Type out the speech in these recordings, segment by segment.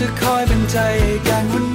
จะคอยเป็นใจกันวัน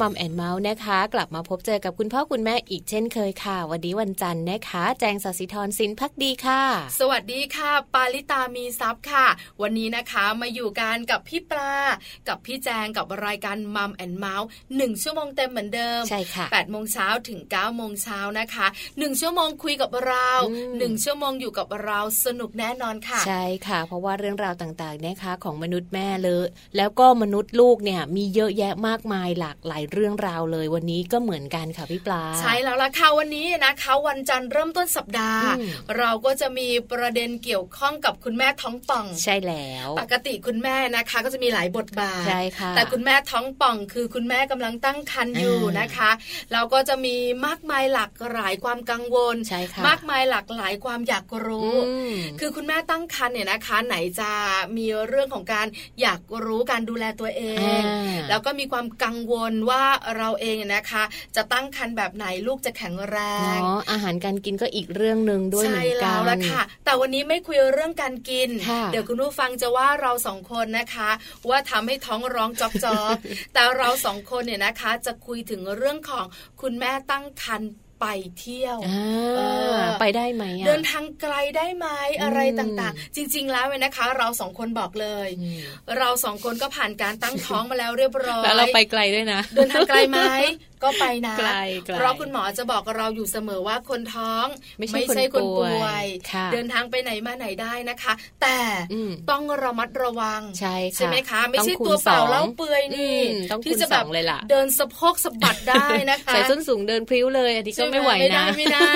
Mom and Mouth นะคะ กลับมาพบเจอกับคุณพ่อคุณแม่อีกเช่นเคยค่ะ วันนี้วันจันทร์นะคะ แจงสศิธรสินภักดีค่ะ สวัสดีค่ะ ปาลิตามีซับค่ะ วันนี้นะคะมาอยู่กันกับพี่ปลา กับพี่แจงกับรายการ Mom and Mouth หนึ่งชั่วโมงเต็มเหมือนเดิมใช่ค่ะแปดโมงเช้าถึงเก้าโมงเช้านะคะหนึ่งชั่วโมงคุยกับเราอืมหนึ่งชั่วโมงอยู่กับเราสนุกแน่นอนค่ะ ใช่ค่ะ เพราะว่าเรื่องราวต่างๆนะคะของมนุษย์แม่เลย แล้วก็มนุษย์ลูกเนี่ยมีเยอะแยะมากมายหลากหลายเรื่องราวเลยวันนี้ก็เหมือนกันค่ะพี่ปลา ใช่แล้วล่ะค่ะวันนี้นะคะวันจันทร์เริ่มต้นสัปดาห์อืมเราก็จะมีประเด็นเกี่ยวข้องกับคุณแม่ท้องป่อง ใช่แล้ว ปกติคุณแม่นะคะ ก็จะมีหลายบทบาทใช่ค่ะแต่คุณแม่ท้องป่อง คือคุณแม่กำลังตั้งครรภ์อยู่อ่านนะคะ เราก็จะมีมากมายหลากหลายความกังวลใช่ค่ะมากมายหลากหลายความอยากรู้อืมคือคุณแม่ตั้งครรภ์เนี่ยนะคะ ไหนจะมีเรื่องของการอยากรู้การดูแลตัวเองอ่าแล้วก็มีความกังวลว่าเราเองเนี่ยนะคะ จะตั้งครรภ์แบบไหนลูกจะแข็งแรงเนาะอาหารการกินก็อีกเรื่องหนึ่งด้วยเหมืใช่อนกัแล้นวละค่ะ แต่วันนี้ไม่คุยเรื่องการกินค่ะเดี๋ยวคุณผู้ฟังจะว่าเราสองคนนะคะ ว่าทำให้ท้องร้องจอกจอกแต่เราสองคนเนี่ยนะคะ จะคุยถึงเรื่องของคุณแม่ตั้งครรภ์ ไปเที่ยวอ่าเออไปได้ไหมอะเดินทางไกลได้ไหมอะไรอืมต่างๆ จริง ๆ แล้วเนี่ยนะคะ เราสองคนบอกเลยอืมเราสองคนก็ผ่านการตั้งท้องมาแล้วเรียบร้อยแล้วเราไปไกลด้วยนะ เดินทางไกลไหมก็ไปนะไกลไกลเพราะคุณหมอจะบอกเราอยู่เสมอว่าคนท้องไม่ใช่คนป่วยค่ะเดินทางไปไหนมาไหนได้นะคะ แต่อืมต้องระมัดระวังใช่ค่ะไหมคะ ไม่ใช่ต้องคูณตัวเปล่าสองเล่าเปลือยนี่อืมต้องคูณที่จะแบบสองเลยล่ะเดินสะโพกสะบัดได้นะคะใส่ส้นสูงเดินพริ้วเลย อันนี้ก็ใช่ไม่ไหวไม่ได้นะไม่ได้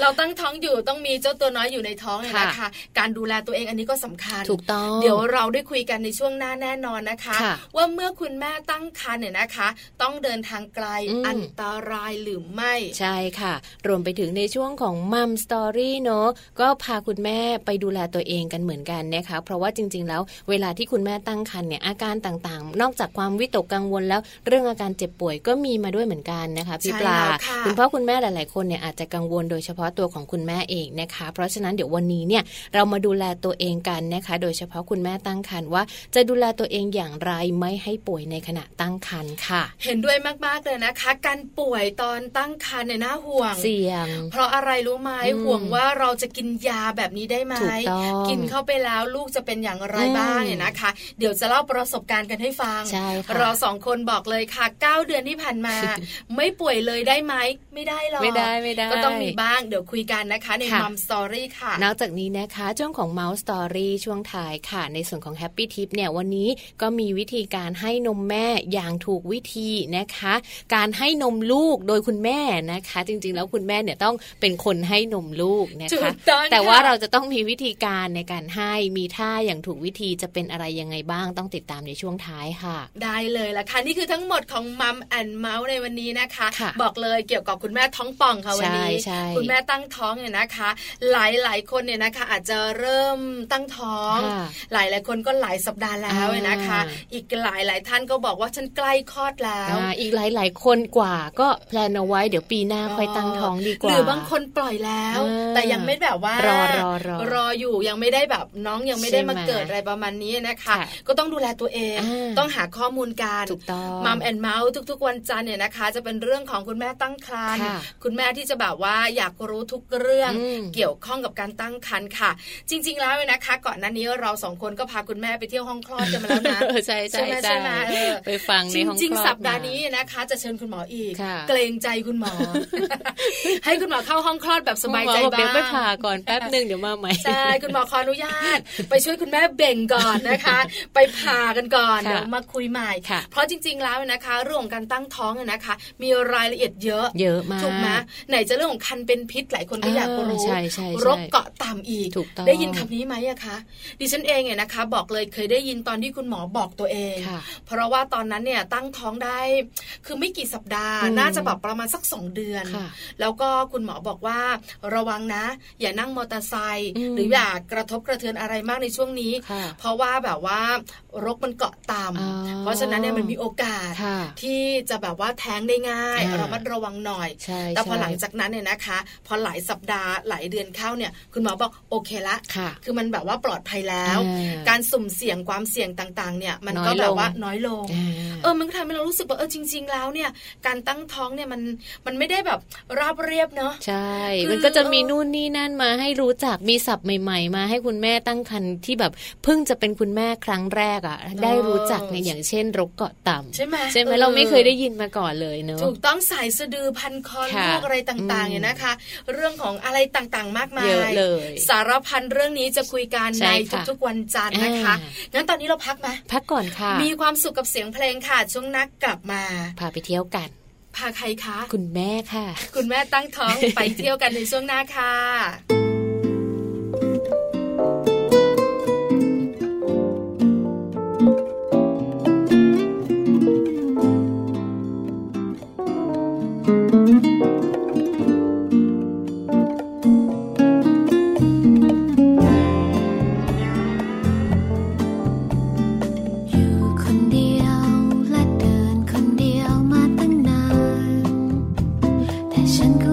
เราตั้งท้องอยู่ต้องมีเจ้าตัวน้อยอยู่ในท้องเนี่ยนะคะค่ะการดูแลตัวเองอันนี้ก็สำคัญถูกต้องเดี๋ยวเราได้คุยกันในช่วงหน้าแน่นอนนะคะค่ะว่าเมื่อคุณแม่ตั้งครรภ์เนี่ยนะคะ ต้องเดินทางไกลอืมอันตรายหรือไม่ ใช่ค่ะ รวมไปถึงในช่วงของมัมสตอรี่เนอะก็พาคุณแม่ไปดูแลตัวเองกันเหมือนกันนะคะเพราะว่าจริง ๆ แล้วเวลาที่คุณแม่ตั้งครรภ์เนี่ยอาการต่างๆ นอกจากความวิตกกังวลแล้ว เรื่องอาการเจ็บป่วยก็มีมาด้วยเหมือนกันนะคะพี่ใช่ปลาแล้วค่ะคุณพ่อคุณแม่หลาย ๆ คนเนี่ยอาจจะกังวลโดยเฉพาะตัวของคุณแม่เองนะคะ เพราะฉะนั้นเดี๋ยววันนี้เนี่ยเรามาดูแลตัวเองกันนะคะ โดยเฉพาะคุณแม่ตั้งครรภ์ว่า จะดูแลตัวเองอย่างไรไม่ให้ป่วยในขณะตั้งครรภ์ค่ะ เห็นด้วยมากๆเลยนะคะการป่วยตอนตั้งครรภ์เนี่ยน่าห่วง เสี่ยง เพราะอะไรรู้ไหมอืมห่วงว่าเราจะกินยาแบบนี้ได้ไหมถูกต้องกินเข้าไปแล้วลูกจะเป็นอย่างไรอืมบ้างเนี่ยนะคะ เดี๋ยวจะเล่าประสบการณ์กันให้ฟังใช่ค่ะเราสองคนบอกเลยค่ะ 9 เดือนที่ผ่านมา ไม่ป่วยเลยได้ไหมไม่ได้หรอกไม่ได้ไม่ได้ก็ต้องมีบ้างเดี๋ยวคุยกันนะคะในค่ะมัมสตอรี่ค่ะ นอกจากนี้นะคะช่วงของ Mouse Story ช่วงท้ายค่ะ ในส่วนของ Happy Tip เนี่ยวันนี้ก็มีวิธีการให้นมแม่อย่างถูกวิธีนะคะ การให้นมลูกโดยคุณแม่นะคะ จริง ๆ แล้วคุณแม่เนี่ยต้องเป็นคนให้นมลูกนะถูคะกต้องแต่ว่าค่ะเราจะต้องมีวิธีการในการให้มีท่าอย่างถูกวิธีจะเป็นอะไรยังไงบ้างต้องติดตามในช่วงท้ายค่ะ ได้เลยละค่ะนี่คือทั้งหมดของ Mom and Mouth ในวันนี้นะคะค่ะบอกเลยเกี่ยวกับคุณแม่ท้องป่องค่ะวันนี้ใช่ใช่คุณแม่ตั้งท้องเนี่ยนะคะ หลายหลายๆคนเนี่ยนะคะ อาจจะเริ่มตั้งท้องค่ะหลายหลายๆคนก็หลายสัปดาห์แล้วเนี่ยนะคะอ่าอีกหลายหลายๆท่านก็บอกว่าฉันใกล้คลอดแล้วอ่าอีกหลายๆคนกว่าก็ plan เอาไว้เดี๋ยวปีหน้าค่อยตั้งท้องดีกว่า หรือบางคนปล่อยแล้วอ่าแต่ยังไม่แบบว่ารอรอรอรออยู่ยังไม่ได้แบบน้องยังไม่ได้มาใช่ไหมเกิดอะไรประมาณนี้นะคะค่ะก็ต้องดูแลตัวเองอ่าต้องหาข้อมูลการถูกต้องมัมแอนเมาส์ทุก ๆ วันจันทร์เนี่ยนะคะ จะเป็นเรื่องของคุณแม่ตั้งครรภ์ค่ะคุณแม่ที่จะแบบว่าอยากรู้ทุกเรื่องอืมเกี่ยวข้องกับการตั้งครรภ์ค่ะ จริง ๆ แล้วเนี่ยนะคะ ก่อนหน้านี้เราสองคนก็พาคุณแม่ไปเที่ยวห้องคลอดกันมาแล้วนะใช่ใช่ไหมใช่ใช่ไหมเออไปฟังในจห้องริงคลอๆสัปดาห์มนี้นะคะ จะเชิญคุณหมออีกค่ะเกรงใจคุณหมอ ให้คุณหมอเข้าห้องคลอดแบบสบายใจหมอบอกบ้างเดี๋ยวไปผ่าก่อนแป๊บหนึ่งเดี๋ยวมาใหม่ใช่คุณหมอขออนุญาต ไปช่วยคุณแม่เบ่งก่อนนะคะ ไปผ่ากันก่อนค่ะเดี๋ยวมาคุยใหม่ค่ะเพราะจริง ๆ แล้วนะคะเรื่องของการตั้งท้องเนี่ยนะคะ มีรายละเอียดเยอะเยอะมากถูกไหมไหนจะเรื่องของคันเป็นพิษหลายคนก็อยากรู้ใช่ใช่ใช่รกเกาะต่ำอีกถูกต้องได้ยินคำนี้ไหมอะคะ ดิฉันเองเนี่ยนะคะ บอกเลยเคยได้ยินตอนที่คุณหมอบอกตัวเองค่ะเพราะว่าตอนนั้นเนี่ยตั้งท้องได้ คือไม่กี่สัปปดาห์ น่าจะแบบประมาณสักสองเดือน แล้วก็คุณหมอบอกว่าระวังนะ อย่านั่งมอเตอร์ไซค์หรืออย่ากระทบกระเทือนอะไรมากในช่วงนี้ เพราะว่าแบบว่ารกมันเกาะต่ำเพราะฉะนั้นเนี่ยมันมีโอกาสที่จะแบบว่าแท้งได้ง่ายเรามัดระวังหน่อย แต่พอหลังจากนั้นเนี่ยนะคะ พอหลายสัปดาห์หลายเดือนเข้าเนี่ย คุณหมอบอกโอเคละคือมันแบบว่าปลอดภัยแล้ว การสุ่มเสี่ยงความเสี่ยงต่างๆ เนี่ยมันก็แบบว่าน้อยลง เออมันทำให้เรารู้สึกว่าเออจริง ๆ แล้วเนี่ยการตั้งท้องเนี่ยมันมันไม่ได้แบบราบเรียบเนาะใช่ มันก็จะมีนู่นนี่นั่นมาให้รู้จักมีศัพท์ใหม่ ๆ มาให้คุณแม่ตั้งครรภ์ที่แบบเพิ่งจะเป็นคุณแม่ครั้งแรกอะ ได้รู้จักเนี่ยอย่างเช่นรกเกาะต่ำใช่ไหมใช่ไหมเราไม่เคยได้ยินมาก่อนเลยเนาะถูกต้องใส่สะดือพันคอลูกอะไรต่างๆเนี่ยนะคะ เรื่องของอะไรต่างๆมากมายเยอะเลยสารพันเรื่องนี้จะคุยกันในทุกๆวันจันทร์นะคะงั้นตอนนี้เราพักไหมพักก่อนค่ะ มีความสุขกับเสียงเพลงค่ะช่วงนักกลับมา พาไปเที่ยวกัน พาใครคะ คุณแม่ค่ะ คุณแม่ตั้งท้องไปเที่ยวกันในช่วงหน้าค่ะ ฉั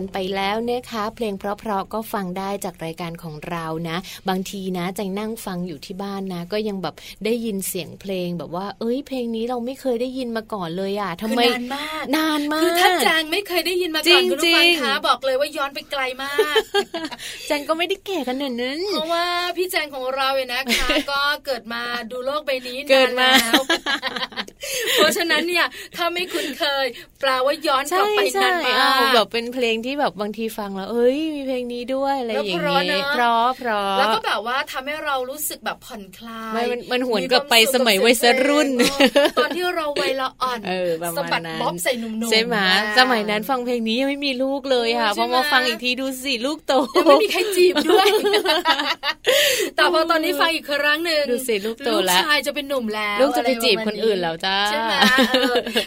กันไปแล้วนะคะ เพลงเพราะๆก็ฟังได้จากรายการของเรานะ บางทีนะใจนั่งฟังอยู่ที่บ้านนะ ก็ยังแบบได้ยินเสียงเพลงแบบว่า เอ้ย เพลงนี้เราไม่เคยได้ยินมาก่อนเลยอะทำไมนานมากนานมากคือถ้าแจงไม่เคยได้ยินมาก่อนคุณผู้ฟังคะบอกเลยว่าย้อนไปไกลมากแจงก็ไม่ได้แก่ขนาดนั้นเพราะว่าพี่แจงของเราเนี่ยนะคะ ก็เกิดมาดูโลกใบนี้เกิดมาแล้ว เพราะฉะนั้นเนี่ยถ้าไม่คุ้นเคยแปลว่าย้อนกลับไปนานมากแบบเป็นเพลงที่แบบบางทีฟังแล้วเอ้ยมีเพลงนี้ด้วยอะไรอย่างเงี้ยเพราะเพราะแล้วก็แบบว่าทำให้เรารู้สึกแบบผ่อนคลายมันหวนกลับไปสมัยวัยรุ่น ตอนที่เราวัยละอ่อนสะบัดบ๊อบใส่หนุ่มๆใช่ไหมสมัยนั้นฟังเพลงนี้ยังไม่มีลูกเลยค่ะพอมาฟังอีกทีดูสิลูกโตไม่มีใครจีบด้วย แต่พอตอนนี้ฟังอีกครั้งหนึ่งดูสิลูกโตแล้วลูกชายจะเป็นหนุ่มแล้วลูกจะไปจีบคนอื่นแล้วจ้าใช่ไหม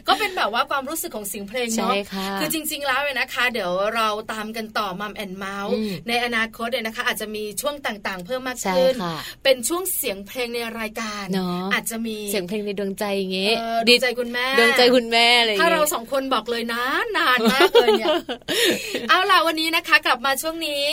ก็เป็นแบบว่าความรู้สึกของเสียงเพลงเนาะคือจริง ๆ แล้วเนี่ยนะคะ เดี๋ยวเราตามกันต่อมัมแอนเมาส์ในอนาคตเนี่ยนะคะ อาจจะมีช่วงต่างๆ เพิ่มมากขึ้น เป็นช่วงเสียงเพลงในรายการอาจจะมีเสียงเพลงในดวงใจอย่างเงี้ยดีใจคุณแม่ดวงใจคุณแม่อะไรถ้าเราสองคนบอกเลยนะนานมากเลยเนี่ยเอาล่ะวันนี้นะคะ กลับมาช่วงนี้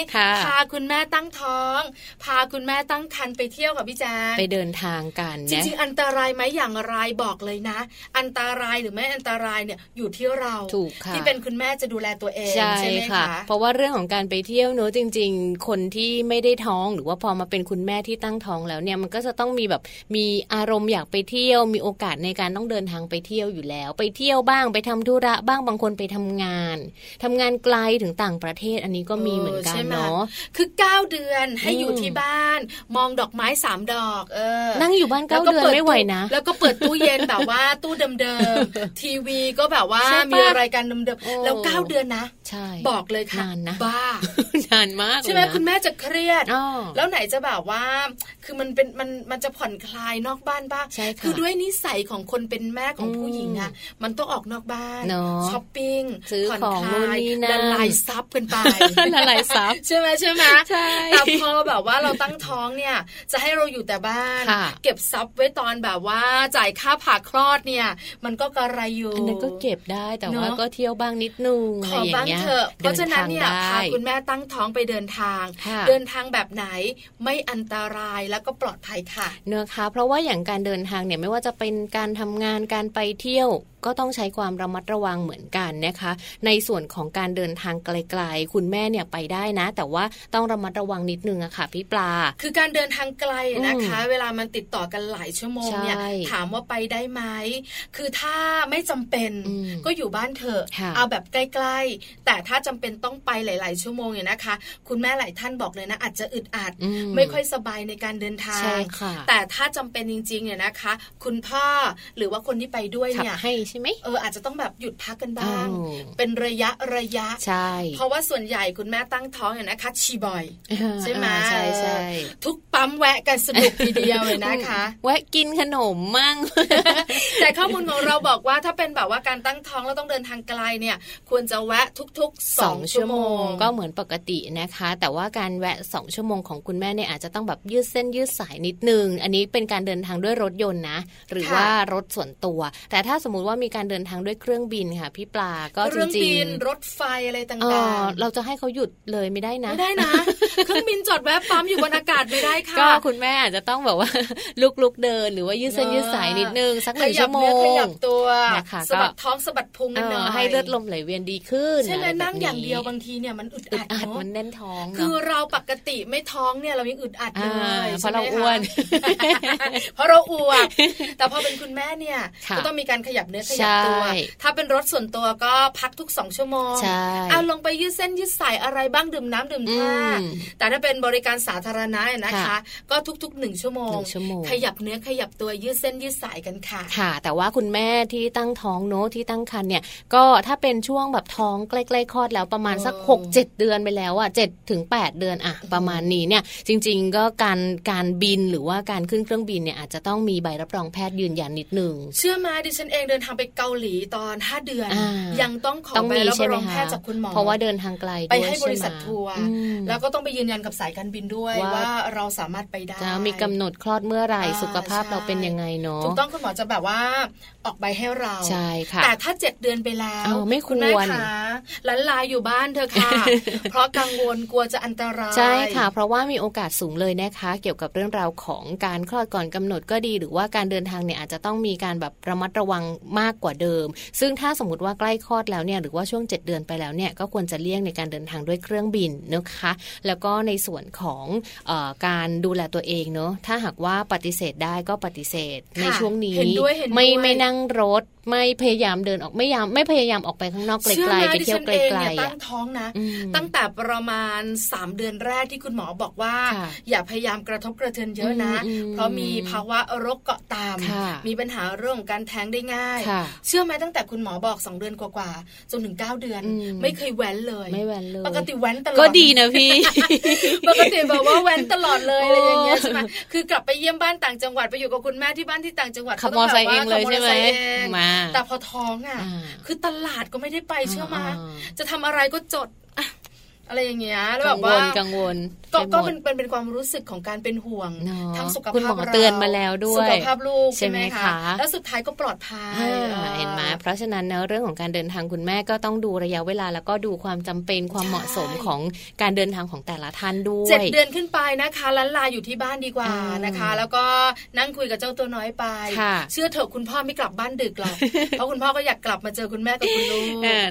พาคุณแม่ตั้งท้อง พาคุณแม่ตั้งครรภ์ไปเที่ยวกับพี่แจ๊ไปเดินทางกัน จริงๆอันตรายไหมอย่างไรบอกเลยนะอันตรายหรือไม่อันตรายเนี่ยอยู่ที่เราถูกค่ะที่เป็นคุณแม่จะดูแลตัวเองใช่ไหมคะเพราะว่าเรื่องของการไปเที่ยวเนอะจริง ๆ คนที่ไม่ได้ท้องหรือว่าพอมาเป็นคุณแม่ที่ตั้งท้องแล้วเนี่ยมันก็จะต้องมีแบบมีอารมณ์อยากไปเที่ยว มีโอกาสในการต้องเดินทางไปเที่ยวอยู่แล้ว ไปเที่ยวบ้างไปทำธุระบ้างบางคนไปทำงานทำงานไกลถึงต่างประเทศอันนี้ก็มีเหมือนกันเนาะคือ 9 เดือนให้อยู่ที่บ้าน มองดอกไม้สามดอกเออนั่งอยู่บ้านเก้าเดือนไม่ไหวนะ แล้วก็เปิดตู้เย็นแบบว่าตู้เดิมๆทีวีก็แบบว่ามีรายการเดิมๆแล้วเก้าเดือนนะใช่บอกเลยค่ะนานนะบ้านานมากใช่ไหมคุณแม่จะเครียด แล้วไหนจะแบบว่า คือมันเป็นมันมันจะผ่อนคลายนอกบ้านบ้างคือด้วยนิสัยของคนเป็นแม่ของผู้หญิงอะมันต้องออกนอกบ้านช้อปปิ้งซื้อของนู่นนี่นั่นละลายซับกันไปละลายซับใช่ไหมใช่ไหมใช่แต่พอแบบว่าเราตั้งท้องเนี่ย จะให้เราอยู่แต่บ้าน เก็บซับไว้ตอนแบบว่าจ่ายค่าผ่าคลอดเนี่ย มันก็กระไรอยู่อันนั้นก็เก็บได้แต่ว่าก็เที่ยวบ้างนิดนึงขอบ้างเถอะเพราะฉะนั้นเนี่ยพาคุณแม่ตั้งท้องไปเดินทาง เดินทางแบบไหนไม่อันตรายแล้วก็ปลอดภัยค่ะเนื้อคะเพราะว่าอย่างการเดินทางเนี่ยไม่ว่าจะเป็นการทำงานการไปเที่ยวก็ต้องใช้ความระมัดระวังเหมือนกันนะคะ ในส่วนของการเดินทางไกลๆ คุณแม่เนี่ยไปได้นะ แต่ว่าต้องระมัดระวังนิดนึงอะค่ะพี่ปลา คือการเดินทางไกลนะคะ เวลามันติดต่อกันหลายชั่วโมงเนี่ยถามว่าไปได้ไหมคือถ้าไม่จำเป็นก็อยู่บ้านเถอะเอาแบบใกล้ๆ แต่ถ้าจำเป็นต้องไปหลาย ๆ ชั่วโมงเนี่ยนะคะ คุณแม่หลายท่านบอกเลยนะ อาจจะอึดอัดไม่ค่อยสบายในการเดินทาง แต่ถ้าจำเป็นจริงๆเนี่ยนะคะ คุณพ่อหรือว่าคนที่ไปด้วยเนี่ยให้ใช่ไหมเอออาจจะต้องแบบหยุดพักกันบ้าง เป็นระยะระยะใช่เพราะว่าส่วนใหญ่คุณแม่ตั้งท้องเนี่ยนะคะชีบ่อยใช่ไหมใช่ใช่ทุกปั๊มแวะกันสนุกทีเดียวเลยนะคะ แวะกินขนมมั่ง แต่ข้อมูลของเราบอกว่าถ้าเป็นแบบว่าการตั้งท้องแล้วต้องเดินทางไกลเนี่ย ควรจะแวะทุกๆสองชั่วโมง ก็เหมือนปกตินะคะ แต่ว่าการแวะสองชั่วโมงของคุณแม่เนี่ยอาจจะต้องแบบยืดเส้นยืดสายนิดนึง อันนี้เป็นการเดินทางด้วยรถยนต์นะ หรือว่ารถส่วนตัว แต่ถ้าสมมุติว่ามีการเดินทางด้วยเครื่องบินค่ะพี่ปลาก็จริงๆรถไฟอะไรต่างๆเราจะให้เขาหยุดเลยไม่ได้นะไม่ได้นะเครื่องบินจอดแวะปั๊มอยู่บนอากาศไม่ได้ค่ะก็คุณแม่อาจจะต้องแบบว่าลุกๆเดิน หรือว่ายืดเส้นยืดสายนิดนึงสักหนึ่งชั่วโมงขยับตัวนะคะสะบัดท้องสะบัดพุงกันหน่อยให้เลือดลมไหลเวียนดีขึ้นใช่ไหมนั่งอย่างเดียวบางทีเนี่ยมันอึดอัดเนาะมันแน่นท้อง คือเราปกติไม่ท้องเนี่ยเรายังอึดอัดเลยเพราะเราอ้วน เพราะเราอ้วนแต่พอเป็นคุณแม่เนี่ยก็ต้องมีการขยับเนื้อขยับตัว ถ้าเป็นรถส่วนตัวก็พักทุกสองชั่วโมงเอาลงไปยืดเส้นยืดสายอะไรบ้างดื่มน้ำดื่มท่าแต่ถ้าเป็นบริการสาธารณะนะคะ ก็ทุกๆหนึ่งชั่วโมง ขยับเนื้อขยับตัวยืดเส้นยืดสายกันค่ะ ค่ะ แต่ว่าคุณแม่ที่ตั้งท้องโน้ที่ตั้งครรภ์เนี่ย ก็ถ้าเป็นช่วงแบบท้องใกล้ๆคลอดแล้วประมาณสัก6 7 เดือนไปแล้วอะเจ็ดถึงแเดือนอะประมาณนี้เนี่ยจริง ๆ ก็การการบินหรือว่าการขึ้นเครื่องบินเนี่ยอาจจะต้องมีใบรับรองแพทย์ยืนยันนิดนึงเชื่อมาดิฉันเองเดินทางไปไปเกาหลีตอนห้าเดือน ยังต้องขอใบรับรองแพทย์จากคุณหมอเพราะว่าเดินทางไกลไปให้บริษัททัวร์แล้วก็ต้องไปยืนยันกับสายการบินด้วยว่าเราสามารถไปได้จะมีกำหนดคลอดเมื่อไหร่สุขภาพเราเป็นยังไงเนาะถูกต้องคุณหมอจะแบบว่าออกใบให้เราใช่ค่ะแต่ถ้าเจ็ดเดือนไปแล้วไม่ควรหลานลายอยู่บ้านเธอค่ะ เพราะกังวลกลัวจะอันตรายใช่ค่ะ เพราะว่ามีโอกาสสูงเลยนะคะ เกี่ยวกับเรื่องราวของการคลอดก่อนกำหนดก็ดี หรือว่าการเดินทางเนี่ยอาจจะต้องมีการแบบระมัดระวังมากกว่าเดิม ซึ่งถ้าสมมติว่าใกล้คลอดแล้วเนี่ยหรือว่าช่วง 7 เดือนไปแล้วเนี่ยก็ควรจะเลี่ยงในการเดินทางด้วยเครื่องบินนะคะ แล้วก็ในส่วนของอการดูแลตัวเองเนาะถ้าหากว่าปฏิเสธได้ก็ปฏิเสธในช่วงนี้ไม่ไม่นั่งรถไม่พยายามเดินออกไม่ยามไม่พยายามออกไปข้างนอกไกลๆไปเที่ยวไกลๆตั้งท้องนะ ตั้งแต่ประมาณ 3 เดือนแรกที่คุณหมอบอกว่า อย่าพยายามกระทบกระเทือนเยอะนะ เพราะมีภาวะโรคเกาะตามมีปัญหาเรื่องการแท้งได้ง่าย เชื่อไหมตั้งแต่คุณหมอบอก 2 เดือนกว่าๆจนถึง 9 เดือน ไม่เคยแว้นเลยไม่แว้นเลย ปกติแว้นตลอดก็ดีนะพี่ปกติแบบว่าแว้นตลอดเลยอะไรอย่างเงี้ยใช่ไหมคือกลับไปเยี่ยมบ้านต่างจังหวัดไปอยู่กับคุณแม่ที่บ้านที่ต่างจังหวัดขับมอเตอร์ไซค์เองเลยใช่ไหมมาแต่พอท้องอะ คือตลาดก็ไม่ได้ไปเชื่อมาจะทำอะไรก็จดอะไรอย่างเงี้ยแล้วแบบว่ากังวล ก็ก็เป็นเป็นเป็นความรู้สึกของการเป็นห่วงทั้งสุขภาพเราเตือนมาแล้วด้วยสุขภาพลูกใช่ไหมคะแล้วสุดท้ายก็ปลอดภัยเห็นไหมเพราะฉะนั้นเนเรื่องของการเดินทางคุณแม่ก็ต้องดูระยะเวลาแล้วก็ดูความจำเป็นความเหมาะสมของการเดินทางของแต่ละท่านด้วยเจ็ดเดือนขึ้นไปนะคะล้านลาอยู่ที่บ้านดีกว่านะคะ แล้วก็นั่งคุยกับเจ้าตัวน้อยไป เชื่อเถอะคุณพ่อไม่กลับบ้านดึกหรอกเพราะคุณพ่อก็อยากกลับมาเจอคุณแม่กับคุณลูก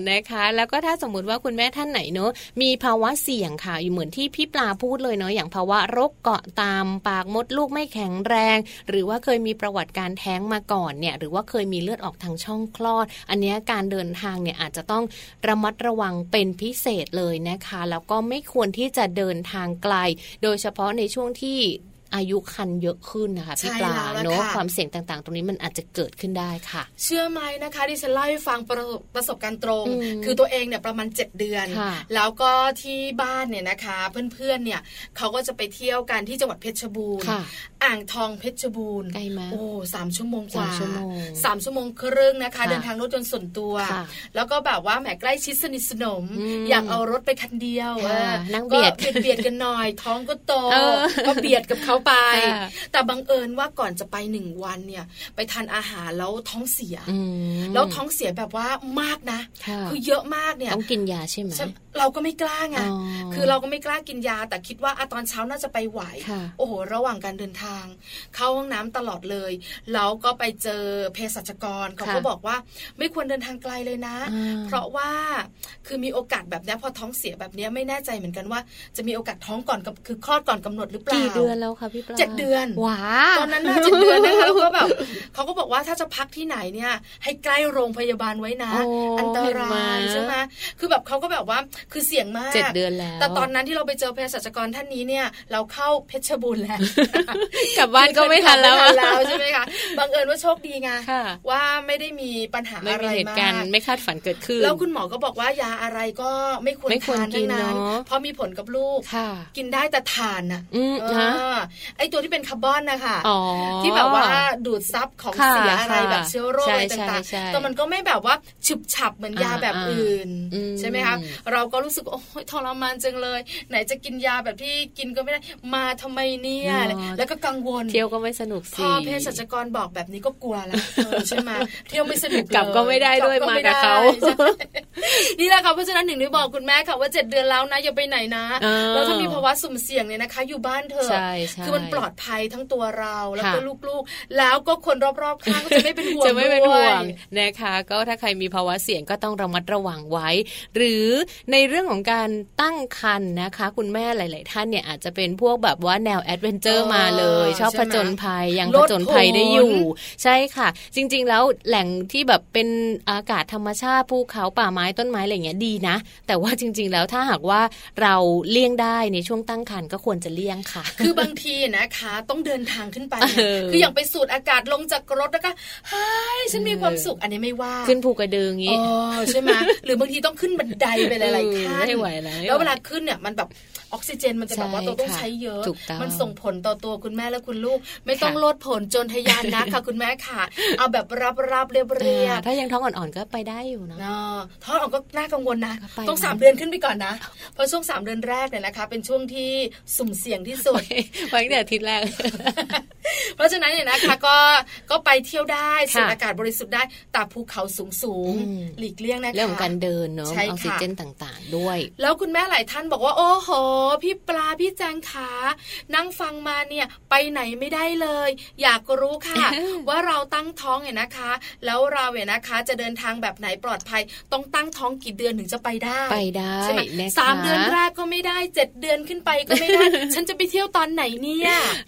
นะคะ แล้วก็ถ้าสมมติว่าคุณแม่ท่านไหนเนอะมีภาวะเสี่ยงค่ะอยู่เหมือนที่พี่ปลาพููดเลยเนาะอย่างภาวะโรคเกาะตามปากมดลูกไม่แข็งแรง หรือว่าเคยมีประวัติการแท้งมาก่อนเนี่ยหรือว่าเคยมีเลือดออกทางช่องคลอด อันนี้การเดินทางเนี่ยอาจจะต้องระมัดระวังเป็นพิเศษเลยนะคะ แล้วก็ไม่ควรที่จะเดินทางไกล โดยเฉพาะในช่วงที่ อายุคันเยอะขึ้นนะคะพี่ปลาเนาะความเสี่ยงต่างๆ ตรงนี้มันอาจจะเกิดขึ้นได้ค่ะ เชื่อไหมนะคะดิฉันเล่าให้ฟังประประสบการณ์ตรง คือตัวเองเนี่ยประมาณ 7 เดือน แล้วก็ที่บ้านเนี่ยนะคะ เพื่อนๆเนี่ยเขาก็จะไปเที่ยวกันที่จังหวัดเพชรบูรณ์อ่างทองเพชรบูรณ์ไกลมาโอ้สามชั่วโมงกว่าสามชั่วโมงสามชั่วโมงครึ่งนะคะ เดินทางรถยนต์ส่วนตัว แล้วก็แบบว่าแหมใกล้ชิดสนิทสนม อยากเอารถไปคันเดียวนั่งเบียดเบียดกันหน่อย ท้องก็โตก็เบียดกับเขาไป แต่บังเอิญว่าก่อนจะไปหนึ่งวันเนี่ย ไปทานอาหารแล้วท้องเสีย แล้วท้องเสียแบบว่ามากนะ คือเยอะมากเนี่ยต้องกินยาใช่ไหมเราก็ไม่กล้าไงคือเราก็ไม่กล้ากินยา แต่คิดว่าอตอนเช้าน่าจะไปไหวโอ้โหระหว่างการเดินทาง เข้าห้องน้ำตลอดเลยแล้วก็ไปเจอเภสัชกรเขาก็บอกว่าไม่ควรเดินทางไกลเลยนะ เพราะว่าคือมีโอกาสแบบนี้พอท้องเสียแบบนี้ไม่แน่ใจเหมือนกันว่าจะมีโอกาสท้องก่อนกับคือคลอดก่อนกำหนดหรือเปล่ากี่เดือนแล้วคะพี่ปลาเจ็ดเดือนว้าตอนนั้นน่าจะเดือนนะคะแล้วก็แบบเขาก็บอกว่าถ้าจะพักที่ไหนเนี่ยให้ใกล้โรงพยาบาลไว้นะ อันตรายใช่ไหมคือแบบเขาก็แบบว่าคือเสี่ยงมากเจ็ดเดือนแล้วแต่ตอนนั้นที่เราไปเจอเภสัชกรท่านนี้เนี่ย เราเข้าเพชรบูรณ์แล้วกลับบ้านก็ไม่ทันแล้วใช่ไหมคะบังเอิญว่าโชคดีไงว่าไม่ได้มีปัญหาอะไรมากเหตุการณ์ไม่คาดฝันเกิดขึ้น แล้วคุณหมอก็บอกว่ายาอะไรก็ไม่ควรทานทั้งนั้นเพราะมีผลกับลูกกินได้แต่ทานอะไอตัวที่เป็นคาร์บอนนะคะที่แบบว่าดูดซับของเสียอะไรแบบเชื้อโรคอะไรต่างๆแต่มันก็ไม่แบบว่าฉุบฉับเหมือนยาแบบอื่นใช่ไหมคะเราก็รู้สึกโอ้ยทรมานจังเลย ไหนจะกินยาแบบที่กินก็ไม่ได้มาทำไมเนี่ยแล้วก็กังวลเที่ยวก็ไม่สนุกสิพอเภสัชกรบอกแบบนี้ก็กลัวแล้วใช่ไหมเที่ยวไม่สนุกกลับก็ไม่ได้ด้วยมากับเขานี่แหละค่ะเพราะฉะนั้นหนึ่งได้บอกคุณแม่ค่ะว่าเจ็ดเดือนแล้วนะอย่าไปไหนนะแล้วถ้ามีภาวะสุ่มเสี่ยงเนี่ยนะคะ อยู่บ้านเธอคือมันปลอดภัยทั้งตัวเราแล้วก็ลูกๆ แล้วก็คนรอบๆข้างก็จะไม่เป็นห่วงจะไม่เป็นห่วงนะคะ ก็ถ้าใครมีภาวะเสี่ยงก็ต้องระมัดระวังไว้ หรือในเรื่องของการตั้งครรภ์นะคะ คุณแม่หลาย ๆ ท่านเนี่ยอาจจะเป็นพวกแบบว่าแนว adventure มาเลย ชอบผจญภัยยังผจญภัยได้อยู่ ใช่ค่ะ จริง ๆ แล้วแหล่งที่แบบเป็นอากาศธรรมชาติภูเขาป่าไม้ต้นไม้อะไรเงี้ยดีนะ แต่ว่าจริง ๆ แล้วถ้าหากว่าเราเลี่ยงได้ในช่วงตั้งครรภ์ก็ควรจะเลี่ยงค่ะ คือบางทีนะคะ ต้องเดินทางขึ้นไป คืออย่างไปสูดอากาศลงจากรถแล้วก็หายฉันมีความสุขอันนี้ไม่ว่า ขึ้นภูกระดึงงี้ใช่ไหมหรือบางทีต้องขึ้นบันไดไปหลายๆขั้นไม่ไหวแล้วเวลาขึ้นเนี่ยมันแบบออกซิเจนมันจะแบบว่าตัวต้องใช้เยอะ มันส่งผลต่อตัวคุณแม่และคุณลูก ไม่ต้องลดผลจนทยานนะค่ะคุณแม่ค่ะ เอาแบบรับรับเรียบเรียบถ้ายังท้องอ่อนๆก็ไปได้อยู่นะท้องอ่อนก็น่ากังวลนะ ต้องสามเดือนขึ้นไปก่อนนะ เพราะช่วงสามเดือนแรกเนี่ยนะคะ เป็นช่วงที่สุ่มเสี่ยงที่สุดไว้แต่อาทิตย์แรก เพราะฉะนั้นเนี่ยนะคะก็ก็ไปเที่ยวได้สูดอากาศบริสุทธิ์ได้แต่ภูเขาสูงสูงหลีกเลี่ยงนะคะเรื่องของการเดินเนาะออกซิเจนต่างๆ ด้วย แล้วคุณแม่หลายท่านบอกว่าโอ้โห พี่ปลาพี่แจงขานั่งฟังมาเนี่ยไปไหนไม่ได้เลย อยากรู้ค่ะ ว่าเราตั้งท้องเนี่ยนะคะ แล้วเราเนี่ยนะคะ จะเดินทางแบบไหนปลอดภัย ต้องตั้งท้องกี่เดือนถึงจะไปได้ไปได้ใช่ไหมสามเดือนแรกก็ไม่ได้เจ็ดเดือนขึ้นไปก็ไม่ได้ ฉันจะไปเที่ยวตอนไหนเนี่ย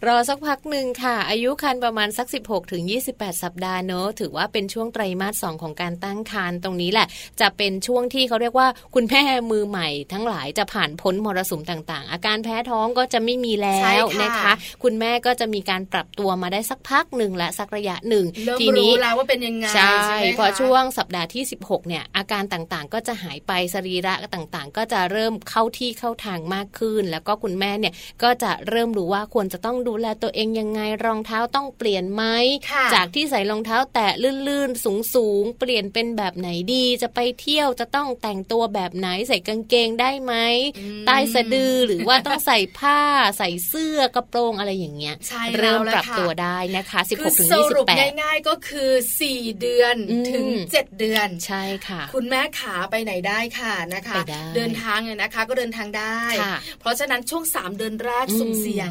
รอสักพักหนึ่งค่ะ อายุคันประมาณสัก 16ถึง28 สัปดาห์เนอะถือว่าเป็นช่วงไตรมาสสองของการตั้งครรภ์ตรงนี้แหละ จะเป็นช่วงที่เขาเรียกว่าคุณแม่มือใหม่ทั้งหลายจะผ่านพ้นมรสุมต่างๆ อาการแพ้ท้องก็จะไม่มีแล้วนะคะ คุณแม่ก็จะมีการปรับตัวมาได้สักพักหนึ่งและสักระยะหนึ่งทีนี้แล้วว่าเป็นยังไงใช่พอช่วงสัปดาห์ที่ 16 เนี่ย อาการต่างๆ ก็จะหายไปสรีระต่างๆ ก็จะเริ่มเข้าที่เข้าทางมากขึ้น แล้วก็คุณแม่เนี่ยก็จะเริ่มรู้ว่าควรจะต้องดูแลตัวเองยังไงรองเท้าต้องเปลี่ยนไหมจากที่ใส่รองเท้าแตะลื่นๆสูงๆเปลี่ยนเป็นแบบไหนดีจะไปเที่ยวจะต้องแต่งตัวแบบไหนใส่กางเกงได้ไหมใต้สะดือหรือว่าต้องใส่ผ้าใส่เสื้อกระโปรงอะไรอย่างเงี้ยเริ่มปรับตัวได้นะคะ 16ถึง28สรุปง่ายๆก็คือ 4 เดือนถึง 7 เดือนใช่ค่ะ คุณแม่ขาไปไหนได้ค่ะนะคะ เดินทางเนี่ยนะคะก็เดินทางได้ เพราะฉะนั้นช่วง 3 เดือนแรกสุ่มเสี่ยง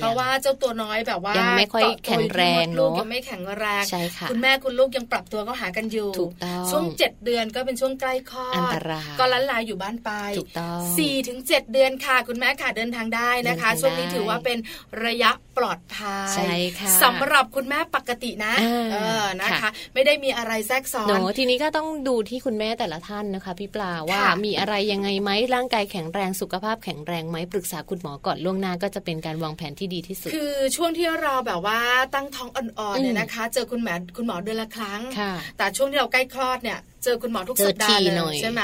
เพราะว่าเจ้าตัวน้อยแบบว่ายังไม่ค่อยแข็งแรงลูกยังไม่แข็งแรงใช่ค่ะคุณแม่คุณลูกยังปรับตัวก็หากันอยู่ถูกต้องช่วง7เดือนก็เป็นช่วงใกล้คลอดอันตรายก็ลันลายอยู่บ้านไปถูกต้อง4ถึง7เดือนค่ะ คุณแม่ค่ะเดินทางได้นะคะ ช่วงนี้ถือว่าเป็นระยะปลอดภัยใช่ค่ะสำหรับคุณแม่ปกตินะเออนะคะ ไม่ได้มีอะไรแทรกซ้อนโนทีนี้ก็ต้องดูที่คุณแม่แต่ละท่านนะคะพี่ปลาว่ามีอะไรยังไงไหมร่างกายแข็งแรงสุขภาพแข็งแรงไหมปรึกษาคุณหมอก่อนล่วงหน้าก็จะเป็นการวางแผนที่ดีที่สุด คือช่วงที่เราแบบว่าตั้งท้องอ่อนๆเนี่ยนะคะ เจอคุณหมอคุณหมอเดือนละครั้ง แต่ช่วงที่เราใกล้คลอดเนี่ยเจอคุณหมอทุกสัปดาห์เลยใช่ไหม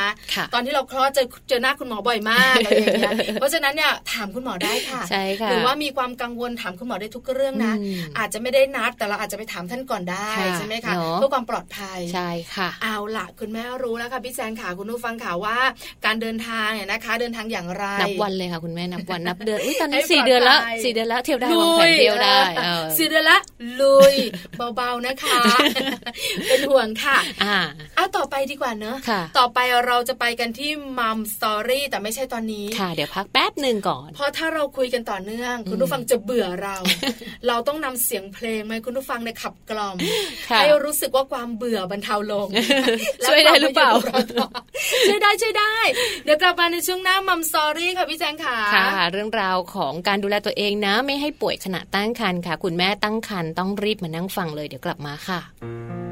ตอนที่เราคลอดเจอเจอหน้าคุณหมอบ่อยมากอะไรอย่างเงี้ยเพราะฉะนั้นเนี่ยถามคุณหมอได้ค่ะใช่ค่ะหรือว่ามีความกังวลถามคุณหมอได้ทุกเรื่องนะ อาจจะไม่ได้นัดแต่เราอาจจะไปถามท่านก่อนได้ใช่ไหมคะเพื่อความปลอดภัยใช่ค่ะ เอาล่ะคุณแม่รู้แล้วค่ะพี่แซนขาคุณผู้ฟังข่าวว่า การเดินทางเนี่ยนะคะ เดินทางอย่างไรนับวันเลยค่ะคุณแม่นับวันนับเดือนตอนนี้สี่เดือนแล้วสี่เดือนแล้วเที่ยวได้วางแผนเที่ยวได้สี่เดือนละลุยเบาๆนะคะ เป็นห่วงค่ะอ่าต่อไปดีกว่าเนอะต่อไปเราจะไปกันที่มัมสตอรี่แต่ไม่ใช่ตอนนี้ค่ะ เดี๋ยวพักแป๊บหนึ่งก่อน เพราะถ้าเราคุยกันต่อเนื่อง คุณผู้ฟังจะเบื่อเรา เราต้องนำเสียงเพลงมาคุณผู้ฟังในขับกล่อมให้รู้สึกว่าความเบื่อบรรเทาลงช่วยได้หรือเปล่าช่วยได้ช่วยได้ เดี๋ยวกลับมาในช่วงหน้ามัมสตอรี่ค่ะพี่แจงค่ะค่ะ เรื่องราวของการดูแลตัวเองนะ ไม่ให้ป่วยขณะตั้งครรภ์ค่ะ คุณแม่ตั้งครรภ์ต้องรีบมานั่งฟังเลยเดี๋ยวกลับมาค่ะ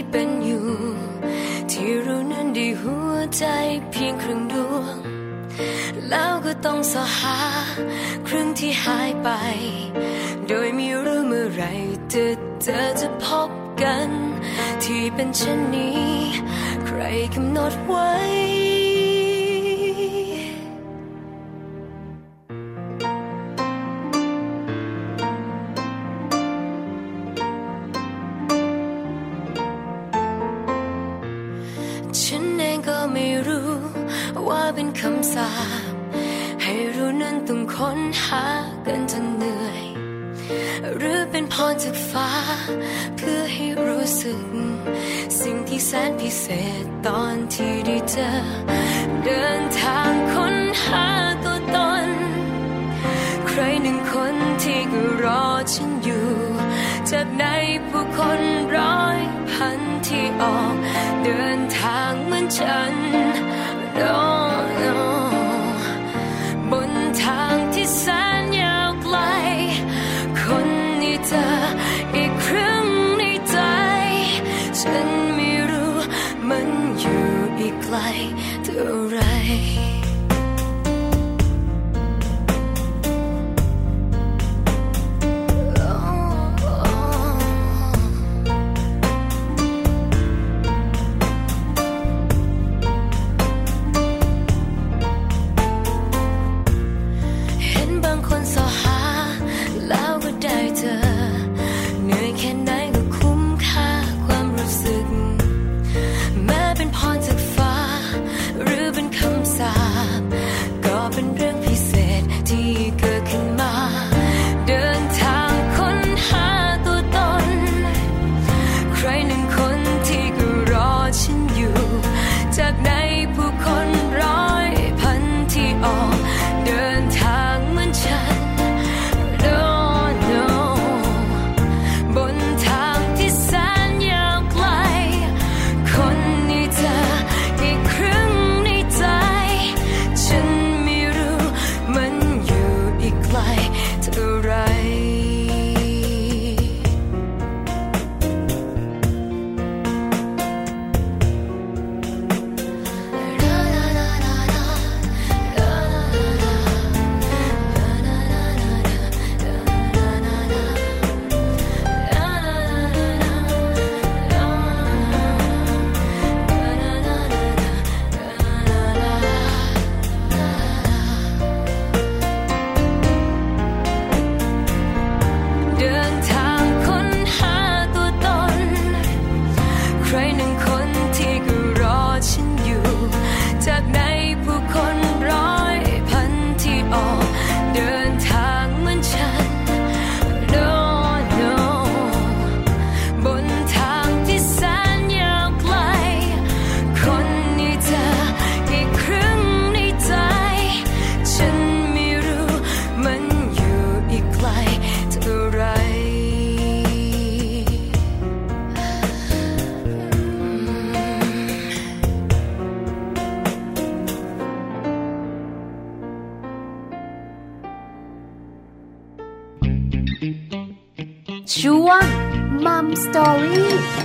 ที่เป็นอยู่ ที่รู้นั้นดีหัวใจเพียงครึ่งดวง แล้วก็ต้องสหาครึ่งที่หายไป โดยไม่รู้เมื่อไรจะเจอจะพบกัน ที่เป็นเช่นนี้ ใครกำหนดไว้ากันจนเหนื่อย หรือเป็นพรจากฟ้า เพื่อให้รู้สึก สิ่งที่แสนพิเศษตอนที่ได้เจอ เดินทางค้นหาตัวตน ใครหนึ่งคนที่ก็รอฉันอยู่ จากในผู้คนร้อยพันที่ออก เดินทางเหมือนฉันรอ You're right. story.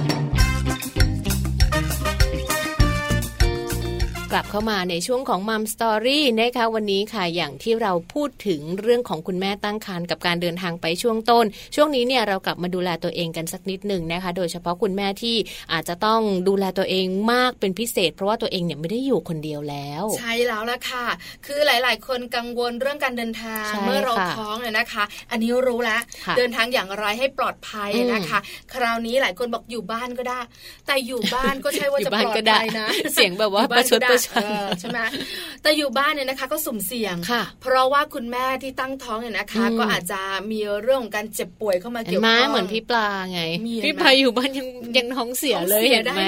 เข้ามาในช่วงของมัมสตอรี่นะคะวันนี้ค่ะอย่างที่เราพูดถึงเรื่องของคุณแม่ตั้งครรภ์กับการเดินทางไปช่วงต้น ช่วงนี้เนี่ยเรากลับมาดูแลตัวเองกันสักนิดหนึ่งนะคะ โดยเฉพาะคุณแม่ที่อาจจะต้องดูแลตัวเองมากเป็นพิเศษ เพราะว่าตัวเองเนี่ยไม่ได้อยู่คนเดียวแล้ว ใช่แล้วละค่ะ คือหลาย ๆ คนกังวลเรื่องการเดินทางเมื่อเราท้องเนี่ยนะคะ อันนี้รู้แล้วเดินทางอย่างไรให้ปลอดภัยนะคะ คราวนี้หลายคนบอกอยู่บ้านก็ได้ แต่อยู่บ้านก็ใช่ว่าจะปลอดภัยนะเสียงแบบว่าประชดประชันใช่ไหมแต่อยู่บ้านเนี่ยนะคะ ก็สุ่มเสี่ยงเพราะว่าคุณแม่ที่ตั้งท้องเนี่ยนะคะ ก็อาจจะมีเรื่องของการเจ็บป่วยเข้ามาเกี่ยวข้องเหมือนพี่ปลาไง พี่ปลาอยู่บ้านยังยังท้องเสียเลยเห็นไหม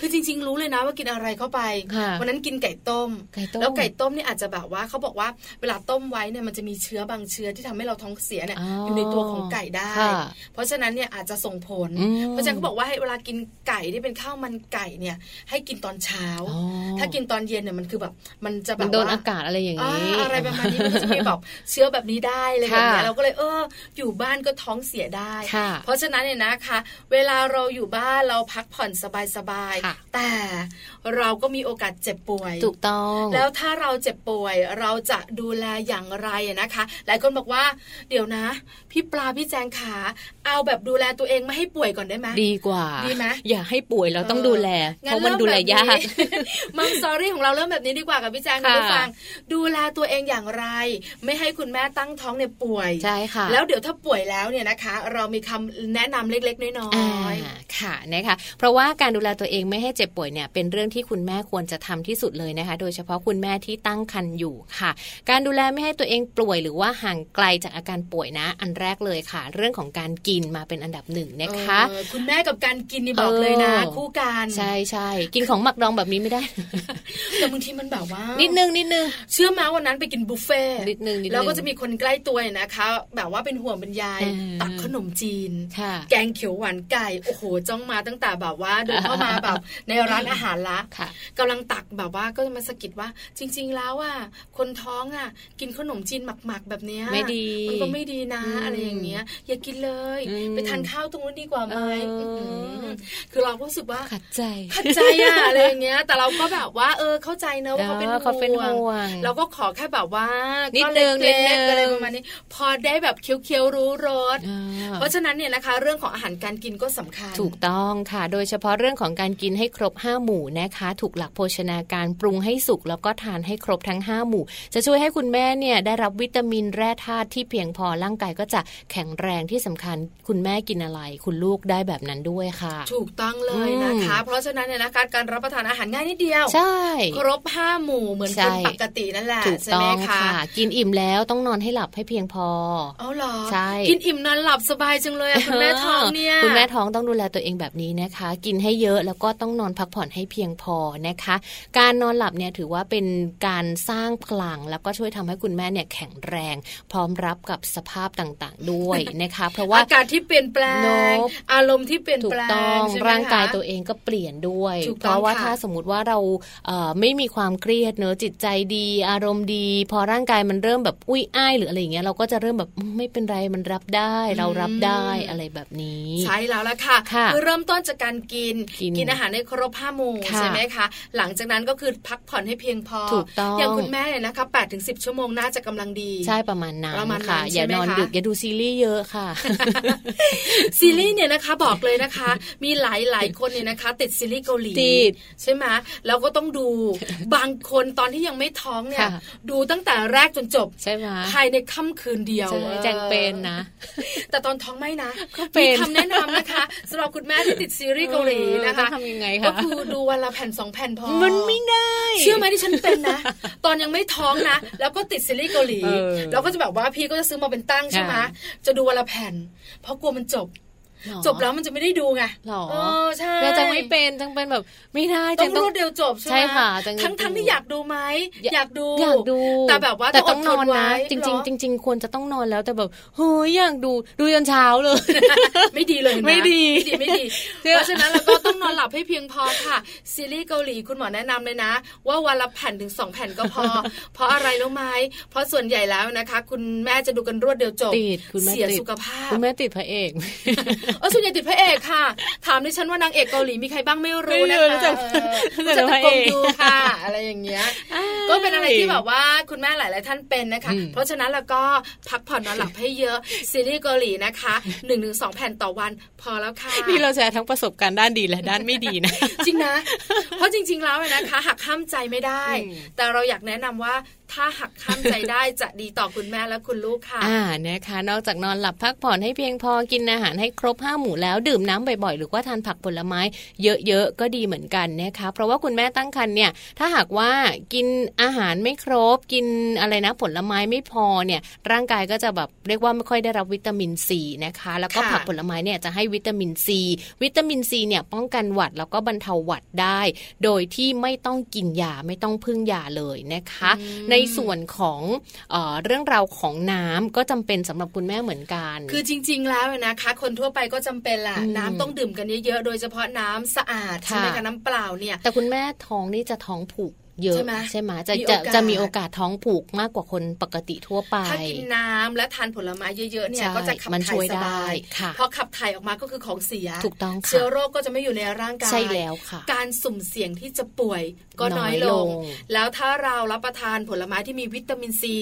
คือจริง ๆ รู้เลยนะว่ากินอะไรเข้าไปวันนั้นกินไก่ต้ม แล้วไก่ต้มนี่อาจจะแบบว่าเขาบอกว่าเวลาต้มไว้เนี่ยมันจะมีเชื้อบางเชื้อที่ทำให้เราท้องเสียเนี่ยอยู่ในตัวของไก่ได้ เพราะฉะนั้นเนี่ยอาจจะส่งผล เพราะฉะนั้นเขาบอกว่าให้เวลากินไก่ที่เป็นข้าวมันไก่เนี่ยให้กินตอนเช้าถ้ากินตอนเย็นเนี่ยมันคือแบบมันจะแบบโดนอากาศอะไรอย่างนี้อะไรประมาณนี้มันจะมีแบบเชื้อแบบนี้ได้เลยแบบนี้เราก็เลยเออ อยู่บ้านก็ท้องเสียได้ เพราะฉะนั้นเนี่ยนะคะ เวลาเราอยู่บ้านเราพักผ่อนสบายๆแต่เราก็มีโอกาสเจ็บป่วย ถูกต้อง แล้วถ้าเราเจ็บป่วยเราจะดูแลอย่างไรนะคะ หลายคนบอกว่าเดี๋ยวนะ พี่ปลาพี่แจงขาเอาแบบดูแลตัวเองไม่ให้ป่วยก่อนได้ไหมดีกว่าดีไหมอย่าให้ป่วยเราต้องดูแลเพราะมันดูแลยากมังสอรี่ของเราเริ่มแบบนี้ดีกว่ากับพี่แจงคุณผู้ฟัง ดูแลตัวเองอย่างไร ไม่ให้คุณแม่ตั้งท้องเนี่ยป่วยใช่ค่ะ แล้วเดี๋ยวถ้าป่วยแล้วเนี่ยนะคะ เรามีคำแนะนำเล็ก ๆ น้อยๆค่ะนะคะเพราะว่าการดูแลตัวเองไม่ให้เจ็บป่วยเนี่ยเป็นเรื่องที่คุณแม่ควรจะทำที่สุดเลยนะคะ โดยเฉพาะคุณแม่ที่ตั้งครรภ์อยู่ค่ะ การดูแลไม่ให้ตัวเองป่วยหรือว่าห่างไกลจากอาการป่วยนะ อันแรกเลยค่ะ เรื่องของการกินมาเป็นอันดับหนึ่งนะคะคุณแม่กับการกินนี่บอกเลยนะ คู่กันใช่ใช่กินของหมักดองแบบนี้ไม่ได้แต่บางทีมันแบบว่า นิดนึงนิดนึงเชื่อมาวันนั้นไปกินบุฟเฟ่นิดนึงแล้วก็จะมีคนใกล้ตัวนะคะ แบบว่าเป็นห่วงเป็นใยตักขนมจีน แกงเขียวหวานไก่โอ้โหจ้องมาตั้งแต่แบบว่าเดินเข้ามาแบบในร้านอาหารละกำลังตักแบบว่าก็มาสะกิดว่า จริง ๆ แล้วอะคนท้องอะ กินขนมจีนหมักๆแบบเนี้ยไม่ดีมันก็ไม่ดีนะอะไรอย่างเงี้ย อย่ากินเลย ไปทานข้าวตรงนู้นดีกว่าไหมคือเรารู้สึกว่าขัดใจขัดใจอะอะไรอย่างเงี้ย แต่เราก็แบบว่า เออเข้าใจนะว่าเขาเป็นห่วงเราก็ขอแค่แบบว่านิดนึงเล็กๆอะไรประมาณนี้ พอได้แบบเคี้ยวๆรู้รสเพราะฉะนั้นเนี่ยนะคะ เรื่องของอาหารการกินก็สำคัญ ถูกต้องค่ะ โดยเฉพาะเรื่องของการกินให้ครบ5หมู่นะคะ ถูกหลักโภชนาการปรุงให้สุกแล้วก็ทานให้ครบทั้ง 5 หมู่ จะช่วยให้คุณแม่เนี่ยได้รับวิตามินแร่ธาตุที่เพียงพอร่างกายก็จะแข็งแรงที่สำคัญ คุณแม่กินอะไร คุณลูกได้แบบนั้นด้วยค่ะ ถูกต้องเลยนะคะ เพราะฉะนั้นเนี่ยนะคะการรับประทานอาหารง่ายนิดเดียวใช่ ครบห้าหมู่เหมือนคนปกตินั่นแหละถูกต้องค่ะกินอิ่มแล้วต้องนอนให้หลับให้เพียงพอเอาหรอใช่กินอิ่มนอนหลับสบายจังเลยคุณแม่ท้องเนี่ยคุณแม่ท้องต้องดูแลตัวเองแบบนี้นะคะ กินให้เยอะแล้วก็ต้องนอนพักผ่อนให้เพียงพอนะคะ การนอนหลับเนี่ยถือว่าเป็นการสร้างพลังแล้วก็ช่วยทำให้คุณแม่เนี่ยแข็งแรง พร้อมรับกับสภาพต่างๆ ด้วยนะคะ เพราะว่าอากาศที่เปลี่ยนแปลงอารมณ์ที่เปลี่ยนแปลงร่างกายตัวเองก็เปลี่ยนด้วย เพราะว่าถ้าสมมติว่าเราไม่มีความเครียดเนอะจิตใจดี อารมณ์ดี พอร่างกายมันเริ่มแบบอุ้ยอ้ายหรืออะไรอย่างเงี้ยเราก็จะเริ่มแบบไม่เป็นไรมันรับได้ เรารับได้อะไรแบบนี้ ใช่แล้วละค่ะคือเริ่มต้นจากการกินกินอาหารในครบห้าโมงใช่ไหมคะ หลังจากนั้นก็คือพักผ่อนให้เพียงพอถูกต้องอย่างคุณแม่เนี่ยนะคะแปดถึงสิบชั่วโมงน่าจะกำลังดี ใช่ประมาณนั้นประมาณค่ะ อย่านอนดึกอย่าดูซีรีส์เยอะค่ะ ซีรีส์เนี่ยนะคะบอกเลยนะคะ มีหลายหลายคนเนี่ยนะคะ ติดซีรีส์เกาหลีติดใช่ไหมแล้วก็ต้องดู บางคนตอนที่ยังไม่ท้องเนี่ย ดูตั้งแต่แรกจนจบใช่ไหมภายในค่ำคืนเดียวแจงเป็นนะ แต่ตอนท้องไม่นะมีคำแนะนำนะคะสำหรับคุณแม่ที่ติดซีรีส์เกาหลีนะคะทำยังไงคะก็คือดูวันละแผ่นสองแผ่นพอมันไม่ได้เชื่อไหมที่ฉันเป็นนะ ตอนยังไม่ท้องนะ แล้วก็ติดซีรีส์เกาหลีแล้วก็จะแบบว่าพี่ก็จะซื้อมาเป็นตั้งใช่ไหมจะดูวันละแผ่น เพราะกลัวมันจบจบแล้วมันจะไม่ได้ดูไงหรอใช่แต่จัง ไม่เป็นจังเป็นแบบไม่ได้ต้องรวดเดียวจบใช่ไหมค่ะทั้งทั้งที่อยากดูไหมอยากดูอยากดู แต่แบบว่าแต่ต้องนอนนะจริงจริงจริงควรจะต้องนอนแล้วแต่แบบเฮ้ยอยากดูดูจนเช้าเลย ไม่ดีเลยไม่ดีไม่ดีเพราะฉะนั้นเราก็ ต้องนอนหลับให้เพียงพอค่ะ ซีรีส์เกาหลีคุณหมอแนะนำเลยนะ ว่าวันละแผ่นถึงสองแผ่นก็พอ เพราะอะไรรู้ไหมเพราะส่วนใหญ่แล้วนะคะ คุณแม่จะดูกันรวดเดียวจบเสียสุขภาพคุณแม่ติดพระเอกเออส่วนใหญ่ติดพระเอกค่ะ ถามดิฉันว่านางเอกเกาหลีมีใครบ้างไม่รู้นะคะจะจะกงดูค่ะ อะไรอย่างเงี้ยก็เป็นอะไรที่แบบว่าคุณแม่หลายๆท่านเป็นนะคะ เพราะฉะนั้นแล้วก็พักผ่อนนอนหลับให้เยอะซีรีส์เกาหลีนะคะหนึ่งถึงสองแผ่นต่อวันพอแล้วค่ะนี่เราแชร์ทั้งประสบการณ์ด้านดีและด้านไม่ดีนะ จริงนะ เพราะจริง ๆ แล้วนะคะหักห้ามใจไม่ได้ แต่เราอยากแนะนำว่า ถ้าหักข้ามใจได้จะดีต่อคุณแม่และคุณลูกค่ะ อ่านะคะ นอกจากนอนหลับพักผ่อนให้เพียงพอกินอาหารให้ครบห้าหมู่แล้วดื่มน้ำบ่อยๆ หรือว่าทานผักผลไม้ เยอะๆก็ดีเหมือนกันนะคะ เพราะว่าคุณแม่ตั้งครรภ์เนี่ย ถ้าหากว่ากินอาหารไม่ครบ กินอะไรนะผลไม้ไม่พอเนี่ย ร่างกายก็จะแบบเรียกว่าไม่ค่อยได้รับวิตามินซีนะคะ แล้วก็ผักผลไม้เนี่ยจะให้วิตามินซีวิตามินซีเนี่ยป้องกันหวัดแล้วก็บรรเทาหวัดได้ โดยที่ไม่ต้องกินยาไม่ต้องพึ่งยาเลยนะคะ ในส่วนของเอเรื่องราวของน้ำก็จำเป็นสำหรับคุณแม่เหมือนกัน คือจริง ๆ แล้วนะคะ คนทั่วไปก็จำเป็นแหละน้ำต้องดื่มกันเยอะๆโดยเฉพาะน้ำสะอาดใช่ไหมคะน้ำเปล่าเนี่ย แต่คุณแม่ท้องนี่จะท้องผูก เยอะใช่ไหมจะจะจะมีโอกาสท้องผูกมากกว่าคนปกติทั่วไป ถ้ากินน้ำและทานผลไม้เยอะๆเนี่ยก็จะขับถ่ายสบายพอขับถ่ายออกมาก็คือของเสียถูกต้องเชื้อโรคก็จะไม่อยู่ในร่างกายใช่แล้วค่ะ การสุ่มเสี่ยงที่จะป่วยก็น้อยลง แล้วถ้าเรารับประทานผลไม้ที่มีวิตามินซี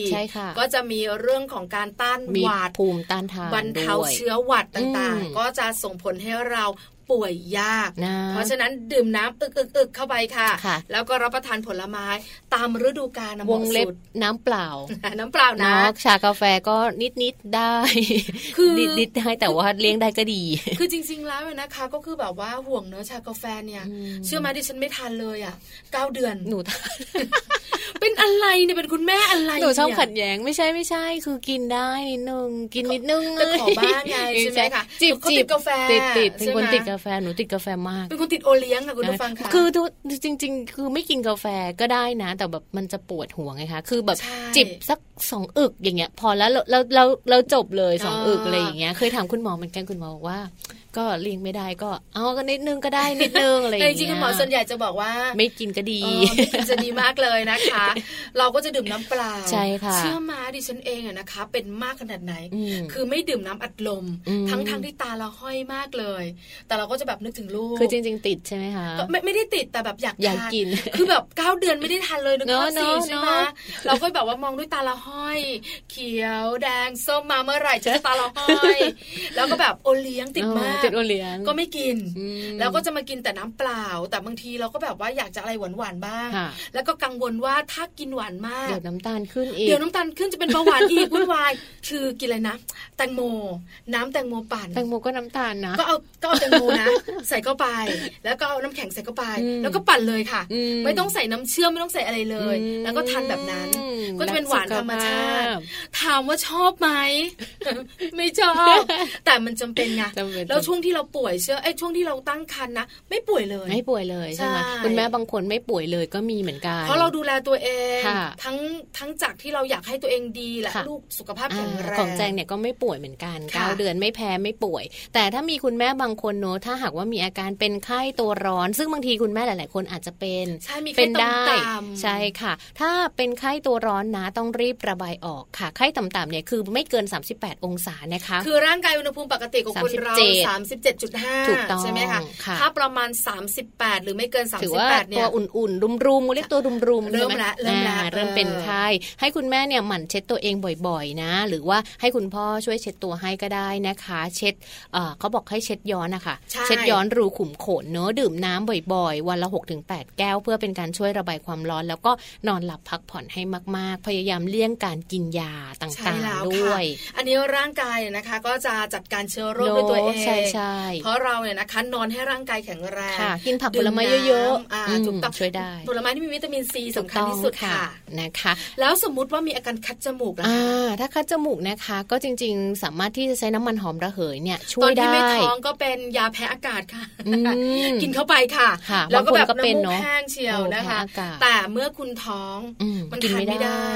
ก็จะมีเรื่องของการต้านหวัดภูมิต้านทานบรรเทาเชื้อหวัดต่างๆ ก็จะส่งผลให้เรา ป่วยยาก เพราะฉะนั้นดื่มน้ำอึกอึกอึกเข้าไปค่ะแล้วก็รับประทานผลไม้ตามฤดูกาลวงเล็บน้ำเปล่า น้ำเปล่านะชากาแฟก็นิดนิดได้ คือนิดนิดได้แต่ว่าเลี้ยงได้ก็ดี คือจริง ๆ แล้วนะคะ ก็คือแบบว่าห่วงเนื้อชากาแฟเนี่ยเชื่อไหมดิฉันไม่ทานเลยอะเก้าเดือนหนูทานเป็นอะไรเนี่ยเป็นคุณแม่อะไรหนูชอบขัดแย้งไม่ใช่ไม่ใช่ คือกินได้นิดนึงกินนิดนึงแต่ขอบ้างไงใช่ไหมคะจิบจิบกาแฟติดติดเป็นคนติดกาแฟหนูติดกาแฟมาก เป็นคนติดโอเลี้ยงค่ะคุณผู้ฟังค่ะคือจริง ๆ คือไม่กินกาแฟก็ได้นะ แต่แบบมันจะปวดหัวไงคะคือแบบจิบสักสองอึกอย่างเงี้ย พอแล้วเราเราเราจบเลยสองอึกอะไรอย่างเงี้ยเคยถามคุณหมอเหมือนกันคุณหมอบอกว่าก็เลี้ยงไม่ได้ก็เอาก็นิดนึงก็ได้นิดนึงอะไรอย่างเงี้ยจริงคุณหมอส่วนใหญ่จะบอกว่า ไม่กินก็ดีไม่กินจะดีมากเลยนะคะ เราก็จะดื่มน้ำเปล่าใช่ค่ะเชื่อมาดิฉันเองอะนะคะ เป็นมากขนาดไหน คือไม่ดื่มน้ำอัดลม ทั้งทั้งที่ตาเราห้อยมากเลย แต่เราก็จะแบบนึกถึงลูกคือจริง ๆ ติดใช่ไหมคะไม่ไม่ได้ติดแต่แบบอยากอยากกิน คือแบบเก้าเดือนไม่ได้ทานเลยนึกว่าสี่ใช่ไหมเราก็แบบว่ามองด้วยตาเราห้อย เขียวแดงส้มมาเมื่อไหร่จะตาเราห้อย แล้วก็แบบโอเลี้ยงติดมากติดโอเลี้ยงก็ไม่กิน แล้วก็จะมากินแต่น้ำเปล่า แต่บางทีเราก็แบบว่าอยากจะอะไรหวานๆบ้าง แล้วก็กังวลว่าถ้ากินหวานมาก เดี๋ยวน้ำตาลขึ้นอีก เดี๋ยวน้ำตาลขึ้นจะเป็นเบาหวานอีกวุ่นวายคือกินอะไรนะ แตงโม น้ำแตงโมปั่น แตงโมก็น้ำตาลนะ ก็เอาก็เอาแตงโมนะ ใส่เข้าไป แล้วก็เอาน้ำแข็งใส่เข้าไป แล้วก็ปั่นเลยค่ะ ไม่ต้องใส่น้ำเชื่อมไม่ต้องใส่อะไรเลย แล้วก็ทานแบบนั้น ก็จะเป็นหวานธรรมชาติ ถามว่าชอบไหม ไม่ชอบ แต่มันจำเป็นไงแล้วช่วงที่เราป่วยเชื่อไอ้ช่วงที่เราตั้งครรภ์นะไม่ป่วยเลยไม่ป่วยเลยใช่ไหมคุณแม่บางคนไม่ป่วยเลยก็มีเหมือนกันเพราะเราดูแลตัวเองทั้งทั้งจากที่เราอยากให้ตัวเองดีและลูกสุขภาพแข็งแรงของแจงเนี่ยก็ไม่ป่วยเหมือนกันเก้าเดือนไม่แพ้ไม่ป่วย แต่ถ้ามีคุณแม่บางคนเนอะถ้าหากว่ามีอาการเป็นไข้ตัวร้อน ซึ่งบางทีคุณแม่หลาย ๆ คนอาจจะเป็นใช่มีเป็นได้ใช่ค่ะ ถ้าเป็นไข้ตัวร้อนนะต้องรีบระบายออกค่ะไข้ต่ำๆเนี่ยคือไม่เกิน 38 องศานะคะ คือร่างกายอุณหภูมิปกติของคนเรา37.5 ถูกต้องใช่ไหมคะถ้าประมาณ 38 หรือไม่เกิน 38เนี่ยตัวอุ่นๆ รุมๆเรียกตัวรุมๆเริ่มละเริ่มละเริ่มเป็นไข้ให้คุณแม่เนี่ยหมั่นเช็ดตัวเองบ่อยๆนะ หรือว่าให้คุณพ่อช่วยเช็ดตัวให้ก็ได้นะคะ เช็ดเขาบอกให้เช็ดย้อนนะคะเช็ดย้อนรูขุมขนเนอะดื่มน้ำบ่อยๆ วันละ 6-8 แก้ว เพื่อเป็นการช่วยระบายความร้อน แล้วก็นอนหลับพักผ่อนให้มากๆ พยายามเลี่ยงการกินยาต่างๆด้วย อันนี้ร่างกายนะคะก็จะจัดการเชื้อโรคด้วยตัวเองใช่ใช่เพราะเราเนี่ยนะคะนอนให้ร่างกายแข็งแรงกินผักผลไม้เยอะๆถูกต้องช่วยได้ ผลไม้ที่มีวิตามินซีสำคัญที่สุดค่ะนะคะ แล้วสมมุติว่ามีอาการคัดจมูกล่ะถ้าคัดจมูกนะคะ ก็จริง ๆ สามารถที่จะใช้น้ำมันหอมระเหยเนี่ยช่วยได้ตอนที่ไม่ท้องก็เป็นยาแพ้อากาศค่ะกินเข้าไปค่ะ แล้วก็แบบน้ำมูกแห้งเชียวนะคะ แต่เมื่อคุณท้องมันทานไม่ได้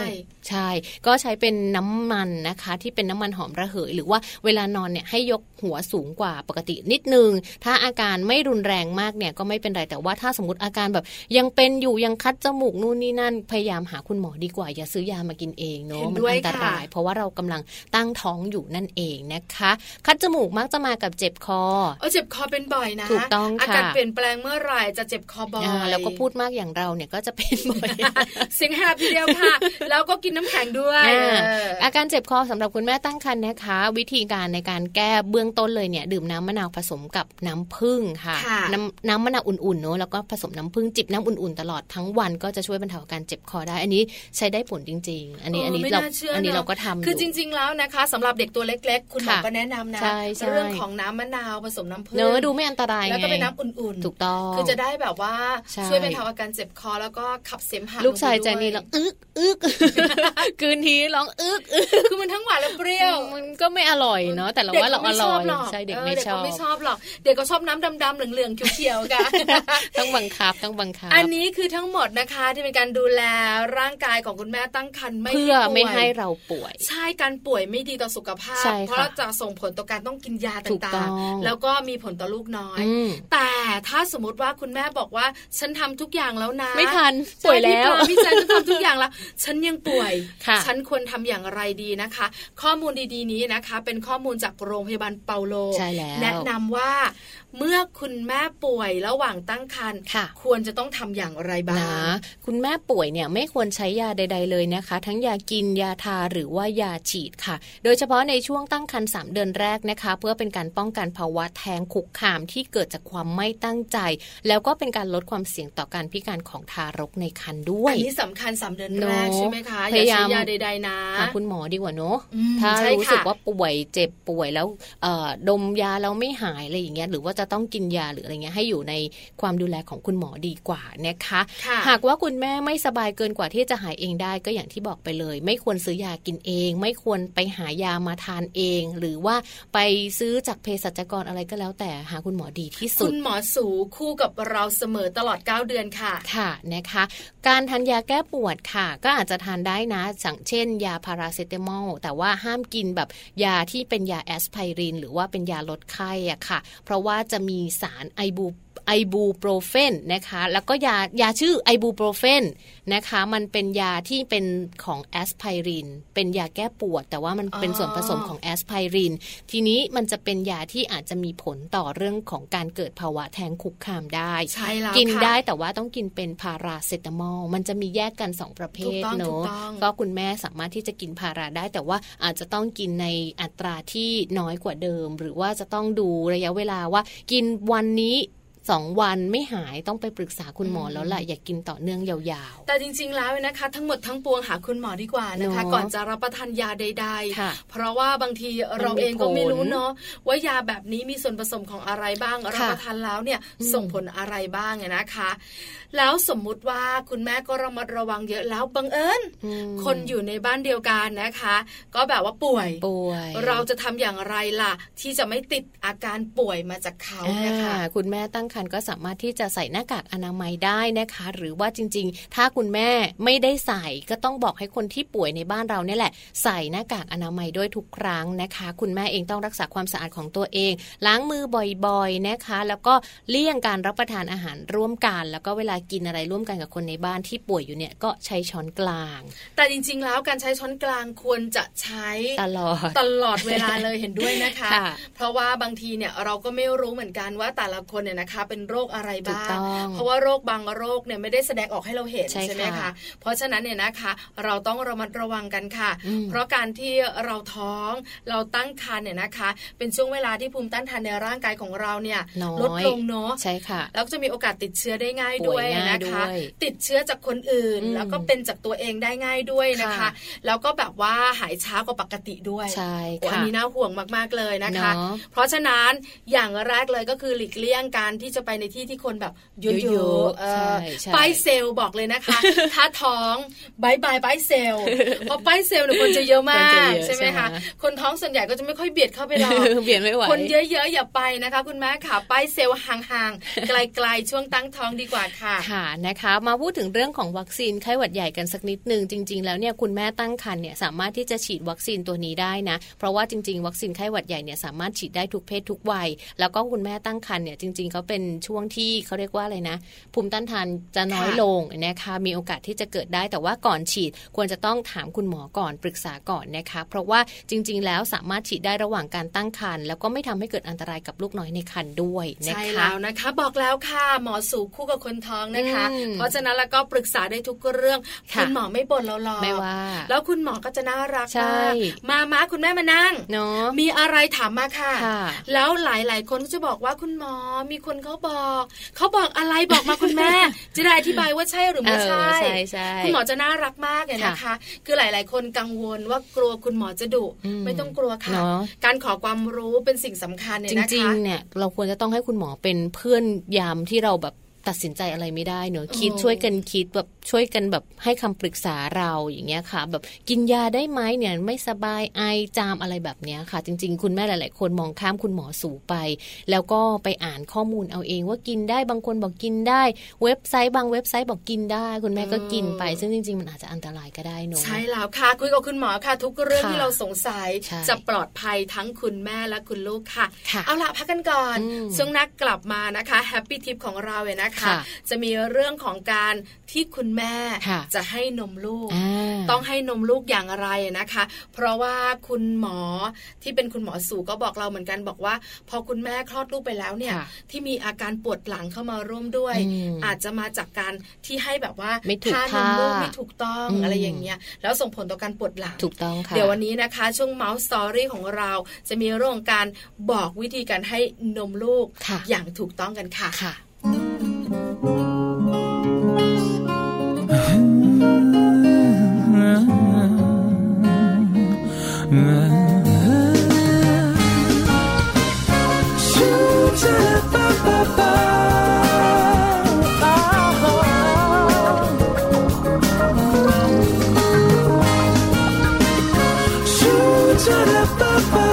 ใช่ ก็ใช้เป็นน้ำมันนะคะ ที่เป็นน้ำมันหอมระเหย หรือว่าเวลานอนเนี่ยให้ยกหัวสูงกว่าปกตินิดนึง ถ้าอาการไม่รุนแรงมากเนี่ยก็ไม่เป็นไรแต่ว่าถ้าสมมติอาการแบบยังเป็นอยู่ยังคัดจมูกนู่นนี่นั่น พยายามหาคุณหมอดีกว่า อย่าซื้อยามากินเองเนาะมันอันตราย เพราะว่าเรากำลังตั้งท้องอยู่นั่นเองนะคะ คัดจมูกมักจะมากับเจ็บคอเออเจ็บคอเป็นบ่อยนะถูกต้องค่ะอาการเปลี่ยนแปลงเมื่อไหร่จะเจ็บคอบ่อยแล้วก็พูดมากอย่างเราเนี่ยก็จะเป็นบ่อยเสียงแหบทีเดียวค่ะ แล้วก็กินน้ำแข็งด้วยอาการเจ็บคอสำหรับคุณแม่ตั้งครรภ์นะคะ วิธีการในการแก้เบื้องต้นเลยเนี่ยดื่มน้ำมะนาวผสมกับน้ำผึ้งค่ะน้ำน้ำมะนาวอุ่นๆเนาะแล้วก็ผสมน้ำผึ้งจิบน้ำอุ่นๆตลอดทั้งวันก็จะช่วยบรรเทาอาการเจ็บคอได้ อันนี้ใช้ได้ผลจริง ๆ อันนี้อันนี้เราอันนี้เราก็ทำคือจริง ๆ แล้วนะคะสำหรับเด็กตัวเล็ก ๆ คุณหมอก็แนะนำนะเรื่องของน้ำมะนาวผสมน้ำผึ้งเนอะดูไม่อันตรายแล้วก็เป็นน้ำอุ่นๆถูกต้องคือจะได้แบบว่าช่วยบรรเทาอาการเจ็บคอแล้วก็ขับเสมหะลูกชายใจนี่ร้องอึกอึกคืนทีร้องอึกคือมันทั้งหวานและเปรี้ยวมันก็ไม่อร่อยเนาะแต่เราว่าเราอร่อยใช่เด็กไม่ชอบไม่ชอบหรอก เด็กก็ชอบน้ำดำๆเหลืองๆเขียวๆกันต้องบังคับต้องบังคับ อันนี้คือทั้งหมดนะคะที่เป็นการดูแลร่างกายของคุณแม่ตั้งครรภ์ไม่เพื่อไม่ให้เราป่วย ใช่การป่วยไม่ดีต่อสุขภาพ เพราะจะส่งผลต่อการต้องกินยาต่างๆ แล้วก็มีผลต่อลูกน้อย แต่ถ้าสมมติว่าคุณแม่บอกว่าฉันทำทุกอย่างแล้วนะ ไม่ทันป่วยแล้วพี่แจฉันทำทุกอย่างแล้ว ฉันยังป่วย ฉันควรทำอย่างไรดีนะคะ ข้อมูลดีๆนี้นะคะ เป็นข้อมูลจากโรงพยาบาลเปาโลแนะนำว่า เมื่อคุณแม่ป่วยระหว่างตั้งครรภ์ควรจะต้องทำอย่างไรบ้างนะคุณแม่ป่วยเนี่ยไม่ควรใช้ยาใด ๆ เลยนะคะ ทั้งยากินยาทาหรือว่ายาฉีดค่ะ โดยเฉพาะในช่วงตั้งครรภ์สเดือนแรกนะคะ เพื่อเป็นการป้องกันภาวะแท้งคุกคามที่เกิดจากความไม่ตั้งใจ แล้วก็เป็นการลดความเสี่ยงต่อการพิการของทารกในครรภ์ด้วยอันนี้สำคัญสาเดือนแรกใช่ไหมคะพยายามยาใด ๆ นะหาคุณหมอดีกว่าเนาะถ้ารู้สึกว่าป่วยเจ็บป่วยแล้วดมยาแล้วไม่หายอะไรอย่างเงี้ยหรือว่าจะต้องกินยาหรืออะไรเงี้ยให้อยู่ในความดูแลของคุณหมอดีกว่านะคะหากว่าคุณแม่ไม่สบายเกินกว่าที่จะหายเองได้ก็อย่างที่บอกไปเลย ไม่ควรซื้อยากินเอง ไม่ควรไปหายามาทานเอง หรือว่าไปซื้อจากเภสัชกรอะไรก็แล้ว แต่หาคุณหมอดีที่สุดคุณหมอสูคู่กับเราเสมอตลอด 9 เดือนค่ะค่ะนะคะ การทานยาแก้ปวดค่ะ ก็อาจจะทานได้นะอย่างเช่น ยาพาราเซตามอลแต่ว่าห้ามกินแบบยาที่เป็นยาแอสไพรินหรือว่าเป็นยาลดไข้อะค่ะ เพราะว่าจะมีสารไอบู ไอบูโปรเฟนนะคะ แล้วก็ยายาชื่อไอบูโปรเฟนนะคะ มันเป็นยาที่เป็นของแอสไพริน เป็นยาแก้ปวด แต่ว่ามันเป็นส่วนผสมของแอสไพริน ทีนี้มันจะเป็นยาที่อาจจะมีผลต่อเรื่องของการเกิดภาวะแท้งคุกคามได้ใช่แล้วกินได้แต่ว่าต้องกินเป็นพาราเซตามอล มันจะมีแยกกัน 2 ประเภทเนอะก็คุณแม่สามารถที่จะกินพาราได้ แต่ว่าอาจจะต้องกินในอัตราที่น้อยกว่าเดิม หรือว่าจะต้องดูระยะเวลาว่ากินวันนี้ สองวันไม่หายต้องไปปรึกษาคุณหมอแล้วแหละอย่ากกินต่อเนื่องยาวๆ แต่จริงๆแล้วนะคะ ทั้งหมดทั้งปวงหาคุณหมอดีกว่านะคะ ก่อนจะรับประทานยาใด ๆ เพราะว่าบางทีเราเองก็ไม่รู้เนาะว่ายาแบบนี้มีส่วนผสมของอะไรบ้างรับประทานแล้วเนี่ยส่งผลอะไรบ้างนะคะ แล้วสมมุติว่าคุณแม่ก็ระมัดระวังเยอะแล้วบังเอิญคนอยู่ในบ้านเดียวกันนะคะ ก็แบบว่าป่วยป่วย เราจะทำอย่างไรล่ะ ที่จะไม่ติดอาการป่วยมาจากเขาเนี่ยค่ะคุณแม่ตั้งครรภ์ก็สามารถที่จะใส่หน้ากากอนามัยได้นะคะ หรือว่าจริง ๆ ถ้าคุณแม่ไม่ได้ใส่ก็ต้องบอกให้คนที่ป่วยในบ้านเราเนี่ยแหละ ใส่หน้ากากอนามัยด้วยทุกครั้งนะคะ คุณแม่เองต้องรักษาความสะอาดของตัวเอง ล้างมือบ่อยๆนะคะ แล้วก็เลี่ยงการรับประทานอาหารร่วมกัน แล้วก็เวลากินอะไรร่วมกันกับคนในบ้านที่ป่วยอยู่เนี่ยก็ใช้ช้อนกลาง แต่จริง ๆ แล้วการใช้ช้อนกลางควรจะใช้ตลอดตลอดเวลาเลยเห็นด้วยนะคะ เพราะว่าบางทีเนี่ยเราก็ไม่รู้เหมือนกันว่าแต่ละคนเนี่ยนะคะเป็นโรคอะไรบ้าง เพราะว่าโรคบางโรคเนี่ยไม่ได้แสดงออกให้เราเห็นใช่ไหมคะเพราะฉะนั้นเนี่ยนะคะ เราต้องระมัดระวังกันค่ะ เพราะการที่เราท้องเราตั้งครรภ์เนี่ยนะคะ เป็นช่วงเวลาที่ภูมิต้านทานในร่างกายของเราเนี่ยลดลงเนาะใช่ค่ะ แล้วจะมีโอกาสติดเชื้อได้ง่ายด้วยนะคะ ติดเชื้อจากคนอื่น แล้วก็เป็นจากตัวเองได้ง่ายด้วยนะคะ แล้วก็แบบว่าหายช้ากว่าปกติด้วยใช่ค่ะอันนี้น่าห่วงมากๆเลยนะคะ เพราะฉะนั้นอย่างแรกเลยก็คือหลีกเลี่ยงการที่จะไปในที่ที่คนแบบเยอะๆป้ายเซลบอกเลยนะคะถ้าท้อง bye bye ป้ายเซลเพราะป้ายเซลเนี่ยคนจะเยอะมากใช่ไหมคะคนท้องส่วนใหญ่ก็จะไม่ค่อยเบียดเข้าไปหรอกเบียดไม่ไหวคนเยอะๆอย่าไปนะคะ คุณแม่คะป้ายเซลห่างๆไกลๆช่วงตั้งท้องดีกว่าค่ะค่ะนะคะ มาพูดถึงเรื่องของวัคซีนไข้หวัดใหญ่กันสักนิดหนึ่งจริง ๆ แล้วเนี่ยคุณแม่ตั้งครรภ์เนี่ยสามารถที่จะฉีดวัคซีนตัวนี้ได้นะ เพราะว่าจริง ๆ วัคซีนไข้หวัดใหญ่เนี่ยสามารถฉีดได้ทุกเพศทุกวัย แล้วก็คุณแม่ตั้งครรภ์เนี่ยจริงๆเขาเป็นช่วงที่เขาเรียกว่าอะไรนะ ภูมิต้านทานจะน้อยลงนะคะมีโอกาสที่จะเกิดได้แต่ว่าก่อนฉีดควรจะต้องถามคุณหมอก่อนปรึกษาก่อนนะคะ เพราะว่าจริง ๆ แล้วสามารถฉีดได้ระหว่างการตั้งครรภ์แล้วก็ไม่ทำให้เกิดอันตรายกับลูกน้อยในครรภ์ด้วยนะคะใช่แล้วนะคะ บอกแล้วค่ะหมอสูคู่กับคนท้องนะคะ เพราะฉะนั้นแล้วก็ปรึกษาได้ทุกเรื่องคุณหมอไม่บ่นเราหรอกไม่ว่าแล้วคุณหมอก็จะน่ารักมากมามาคุณแม่มานั่งเนาะมีอะไรถามมาค่ะ แล้วหลายๆ คนก็จะบอกว่าคุณหมอมีคนเขาบอกเขาบอกอะไรบอกมาคุณแม่ จะได้อธิบายว่าใช่หรือไม่ใช่คุณหมอจะน่ารักมากเลยนะคะ คือหลาย ๆ คนกังวลว่ากลัวคุณหมอจะดุไม่ต้องกลัวค่ะการขอความรู้เป็นสิ่งสำคัญเนี่ยนะคะจริงๆเนี่ยเราควรจะต้องให้คุณหมอเป็นเพื่อนยามที่เราแบบ ตัดสินใจอะไรไม่ได้เนอะคิดช่วยกันคิดแบบช่วยกันแบบให้คำปรึกษาเราอย่างเงี้ยค่ะ แบบกินยาได้ไหมเนี่ยไม่สบายไอจามอะไรแบบเนี้ยค่ะ จริง ๆ คุณแม่หลาย ๆ คนมองข้ามคุณหมอสูไป แล้วก็ไปอ่านข้อมูลเอาเองว่ากินได้บางคนบอกกินได้ เว็บไซต์บางเว็บไซต์บอกกินได้ คุณแม่ก็กินไป ซึ่งจริง ๆ มันอาจจะอันตรายก็ได้เนอะใช่แล้วค่ะคุยกับคุณหมอค่ะ ทุกเรื่องที่เราสงสัยจะปลอดภัยทั้งคุณแม่และคุณลูกค่ะ เอาละพักกันก่อนช่วงนักกลับมานะคะแฮปปี้ทิปของเราเลยนะคะจะมีเรื่องของการที่คุณแม่จะให้นมลูก ต้องให้นมลูกอย่างไรนะคะ เพราะว่าคุณหมอที่เป็นคุณหมอสูก็บอกเราเหมือนกันบอกว่า พอคุณแม่คลอดลูกไปแล้วเนี่ยที่มีอาการปวดหลังเข้ามาร่วมด้วย อาจจะมาจากการที่ให้แบบว่าทานมลูกไม่ถูกต้องอะไรอย่างเงี้ยแล้วส่งผลต่อการปวดหลังถูกต้องค่ะเดี๋ยววันนี้นะคะ ช่วง Mouse Story ของเราจะมีเรื่องการบอกวิธีการให้นมลูกอย่างถูกต้องกันค่ะ ค่ะ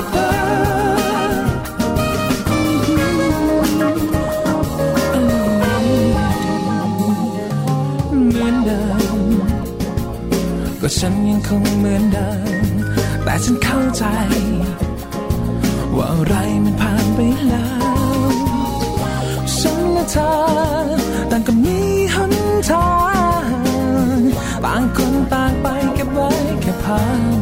ฉันยังคงเหมือนเดิม แต่ฉันเข้าใจ ว่าอะไรมันผ่านไปแล้ว ฉันและเธอต่างก็มีหนทาง ต่างคนต่างไปเก็บไว้แค่ผ่าน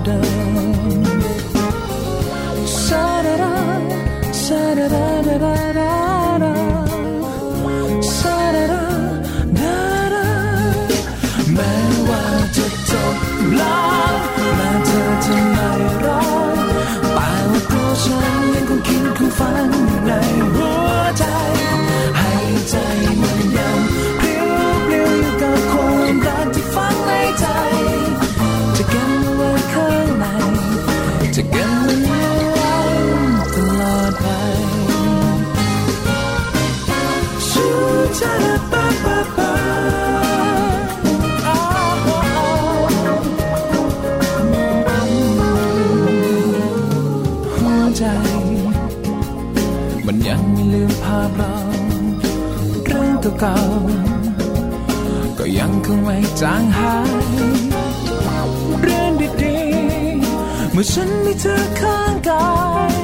เก่าก็ยังคงไม่จางหายเรื่องดีๆเมื่อฉันมีเธอข้างกาย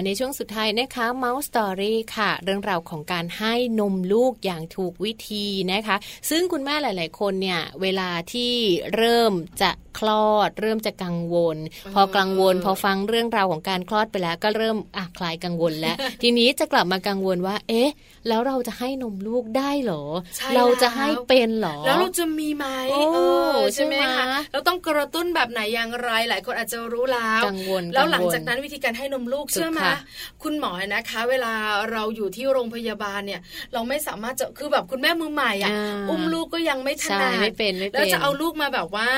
มาในช่วงสุดท้ายนะคะ Mouse Story ค่ะ เรื่องราวของการให้นมลูกอย่างถูกวิธีนะคะ ซึ่งคุณแม่หลาย ๆ คนเนี่ยเวลาที่เริ่มจะคลอด เริ่มจะกังวล พอกังวล พอฟังเรื่องราวของการคลอดไปแล้ว ก็เริ่มอะคลายกังวลแล้ว ทีนี้จะกลับมากังวลว่า เอ๊ะ แล้วเราจะให้นมลูกได้เหรอใช่เราจะให้เป็นเหรอ แล้วเราจะมีไหมโอ้เออใช่ไหมใช่ไหมคะเราต้องกระตุ้นแบบไหนอย่างไรหลายคนอาจจะรู้แล้วกังวลแล้วหลังกังวลจากนั้นวิธีการให้นมลูกถูกเชื่อไหมค่ะคุณหมอนะคะ เวลาเราอยู่ที่โรงพยาบาลเนี่ย เราไม่สามารถจะคือแบบคุณแม่มือใหม่อะอ่าอุ้มลูกก็ยังไม่ถใช่นัดไม่เป็นไม่เป็นแล้วจะเอาลูกมาแบบว่า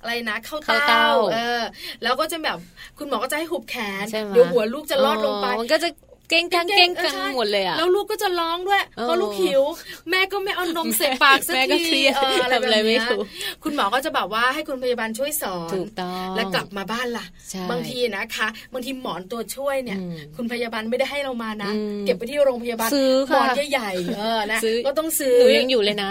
อะไรนะเข้าเข้าเต้าเต้าเออ แล้วก็จะแบบคุณหมอก็จะให้หุบแขนใช่ไหมเดี๋ยวหัวลูกจะลอดลงไปมันก็จะ เก้งกังเก้งกังหมดเลยอะแล้วลูกก็จะร้องด้วยเออเพราะลูกหิว แม่ก็ไม่เอานมใส่ปากสักแม่ก็ทีเครียดเอออะไรทำอะไรแบบไม่เนี้ยถูกคุณหมอก็จะแบบว่าให้คุณพยาบาลช่วยสอนถูกต้องแล้วกลับมาบ้านล่ะใช่บางทีนะคะบางทีหมอนตัวช่วยเนี่ยอืมคุณพยาบาลไม่ได้ให้เรามานะอืมเก็บไปที่โรงพยาบาลซื้อหมค่ะอนใหญ่ๆเออนะซื้อก็ต้องซื้อหนูยังอยู่เลยนะ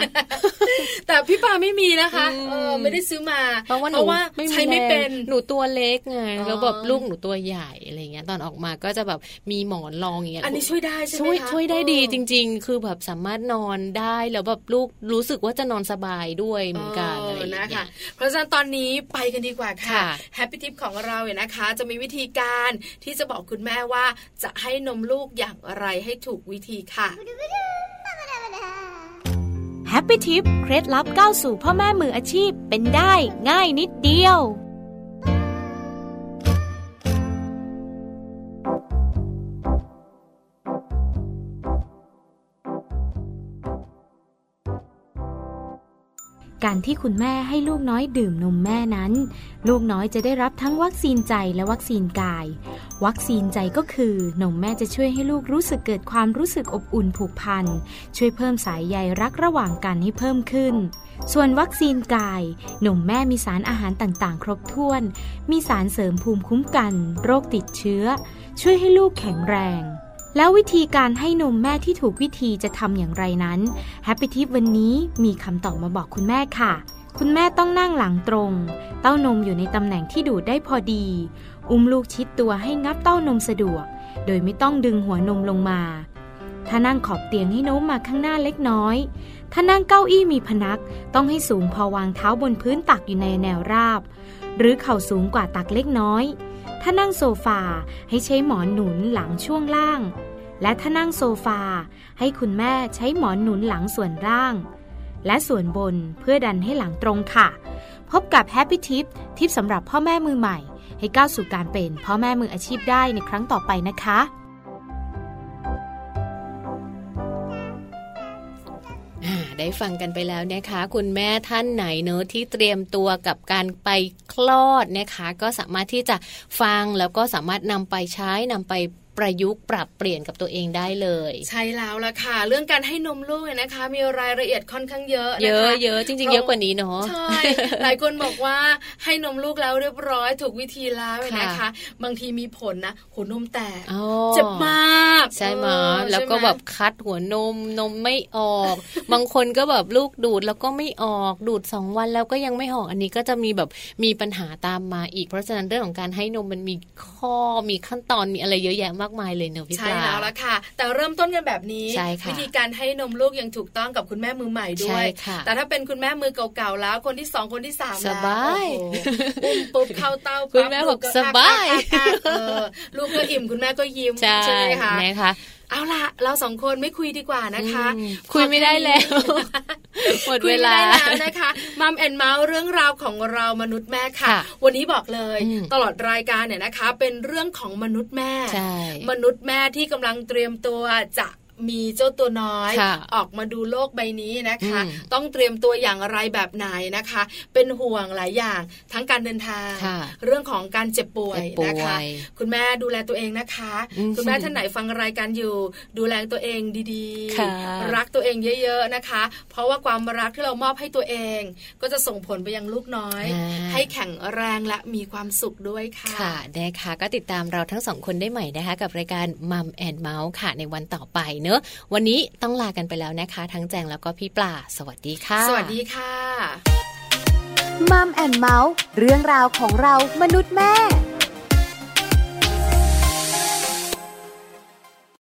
แต่พี่ปาไม่มีนะคะอืมเออไม่ได้ซื้อมา เพราะว่าหนูไม่ใช้มีไม่แรงเป็นหนูตัวเล็กไงอ๋อแล้วแบบลูกหนูตัวใหญ่อะไรเงี้ยตอนออกมาก็จะแบบมีหมอนรองอย่างเงี้ยอันนี้ช่วยได้ใช่ไหมช่วยคะช่วยได้ดีเออจริง ๆ คือแบบสามารถนอนได้แล้วแบบลูกรู้สึกว่าจะนอนสบายด้วยเหมือนกันอะไรอย่างนะเงี้คะยเพราะฉะนั้นตอนนี้ไปกันดีกว่าค่ะค่ะแฮปปี้ทิปของเราเนี่ยนะคะ จะมีวิธีการที่จะบอกคุณแม่ว่าจะให้นมลูกอย่างไรให้ถูกวิธีค่ะแฮปปี้ทิปเคล็ดลับก้าวสู่พ่อแม่มืออาชีพเป็นได้ง่ายนิดเดียว การที่คุณแม่ให้ลูกน้อยดื่มนมแม่นั้น ลูกน้อยจะได้รับทั้งวัคซีนใจและวัคซีนกาย วัคซีนใจก็คือนมแม่จะช่วยให้ลูกรู้สึกเกิดความรู้สึกอบอุ่นผูกพัน ช่วยเพิ่มสายใยรักระหว่างกันให้เพิ่มขึ้น ส่วนวัคซีนกาย นมแม่มีสารอาหารต่างๆ ครบถ้วน มีสารเสริมภูมิคุ้มกัน โรคติดเชื้อ ช่วยให้ลูกแข็งแรง แล้ววิธีการให้นมแม่ที่ถูกวิธีจะทำอย่างไรนั้น happy tip วันนี้มีคำตอบมาบอกคุณแม่ค่ะ คุณแม่ต้องนั่งหลังตรง เต้านมอยู่ในตำแหน่งที่ดูดได้พอดี อุ้มลูกชิดตัวให้งับเต้านมสะดวก โดยไม่ต้องดึงหัวนมลงมา ถ้านั่งขอบเตียงให้โน้มมาข้างหน้าเล็กน้อย ถ้านั่งเก้าอี้มีพนัก ต้องให้สูงพอวางเท้าบนพื้นตักอยู่ในแนวราบ หรือเข่าสูงกว่าตักเล็กน้อย ถ้านั่งโซฟาให้ใช้หมอนหนุนหลังช่วงล่าง และถ้านั่งโซฟาให้คุณแม่ใช้หมอนหนุนหลังส่วนล่าง และส่วนบนเพื่อดันให้หลังตรงค่ะ พบกับ happy tip tip สำหรับพ่อแม่มือใหม่ ให้ก้าวสู่การเป็นพ่อแม่มืออาชีพได้ในครั้งต่อไปนะคะ ได้ฟังกันไปแล้วนะคะ คุณแม่ท่านไหนเนอะที่เตรียมตัวกับการไปคลอดนะคะ ก็สามารถที่จะฟังแล้วก็สามารถนำไปใช้นำไป ประยุกต์ปรับเปลี่ยนกับตัวเองได้เลย ใช่แล้วล่ะค่ะ เรื่องการให้นมลูกนะคะ มีรายละเอียดค่อนข้างเยอะเยอะเยอะจริง ๆ เยอะกว่านี้เนาะใช่หลายคนบอกว่าให้นมลูกแล้วเรียบร้อยถูกวิธีแล้วนะคะ บางทีมีผลนะหัวนมแตกเจ็บมาก ใช่ไหมแล้วก็แบบคัดหัวนมนมไม่ออก บางคนก็แบบลูกดูดแล้วก็ไม่ออกดูดสองวันแล้วก็ยังไม่ออกอันนี้ก็จะมีแบบมีปัญหาตามมาอีกเพราะฉะนั้นเรื่องของการให้นมมันมีข้อมีขั้นตอนมีอะไรเยอะแยะมากมายเลยเนอะพี่ใช่แล้วละค่ะ แต่เริ่มต้นกันแบบนี้ วิธีการให้นมลูกยังถูกต้องกับคุณแม่มือใหม่ด้วย แต่ถ้าเป็นคุณแม่มือเก่าๆแล้วคนที่สองคนที่สามแล้วสบายปุ๊บปุ๊บเข้าเต้าคุณแม่บอกสบายลูกก็อิ่มคุณแม่ก็ยิ้มใช่ไหมคะนะคะ เอาล่ะ เราสองคนไม่คุยดีกว่านะคะ คุยไม่ได้แล้วหมดเวลาแล้วนะคะมัมแอนเมาส์เรื่องราวของเรามนุษย์แม่ค่ะ วันนี้บอกเลย ตลอดรายการเนี่ยนะคะ เป็นเรื่องของมนุษย์แม่ มนุษย์แม่ที่กำลังเตรียมตัวจะ มีเจ้าตัวน้อย ออกมาดูโลกใบนี้นะคะ ต้องเตรียมตัวอย่างไรแบบไหนนะคะ เป็นห่วงหลายอย่างทั้งการเดินทาง เรื่องของการเจ็บป่วยนะคะ คุณแม่ดูแลตัวเองนะคะ คุณแม่ท่านไหนฟังรายการอยู่ ดูแลตัวเองดีๆ รักตัวเองเยอะ ๆนะคะ เพราะว่าความรักที่เรามอบให้ตัวเอง ก็จะส่งผลไปยังลูกน้อย ให้แข็งแรงและมีความสุขด้วยค่ะค่ะนะคะก็ติดตามเราทั้งสองคนได้ใหม่นะคะ กับรายการมัมแอนเมาส์ค่ะในวันต่อไปเนอะวันนี้ต้องลากันไปแล้วนะคะ ทั้งแจงแล้วก็พี่ปลาสวัสดีค่ะ สวัสดีค่ะมัมแอนเมาส์เรื่องราวของเรามนุษย์แม่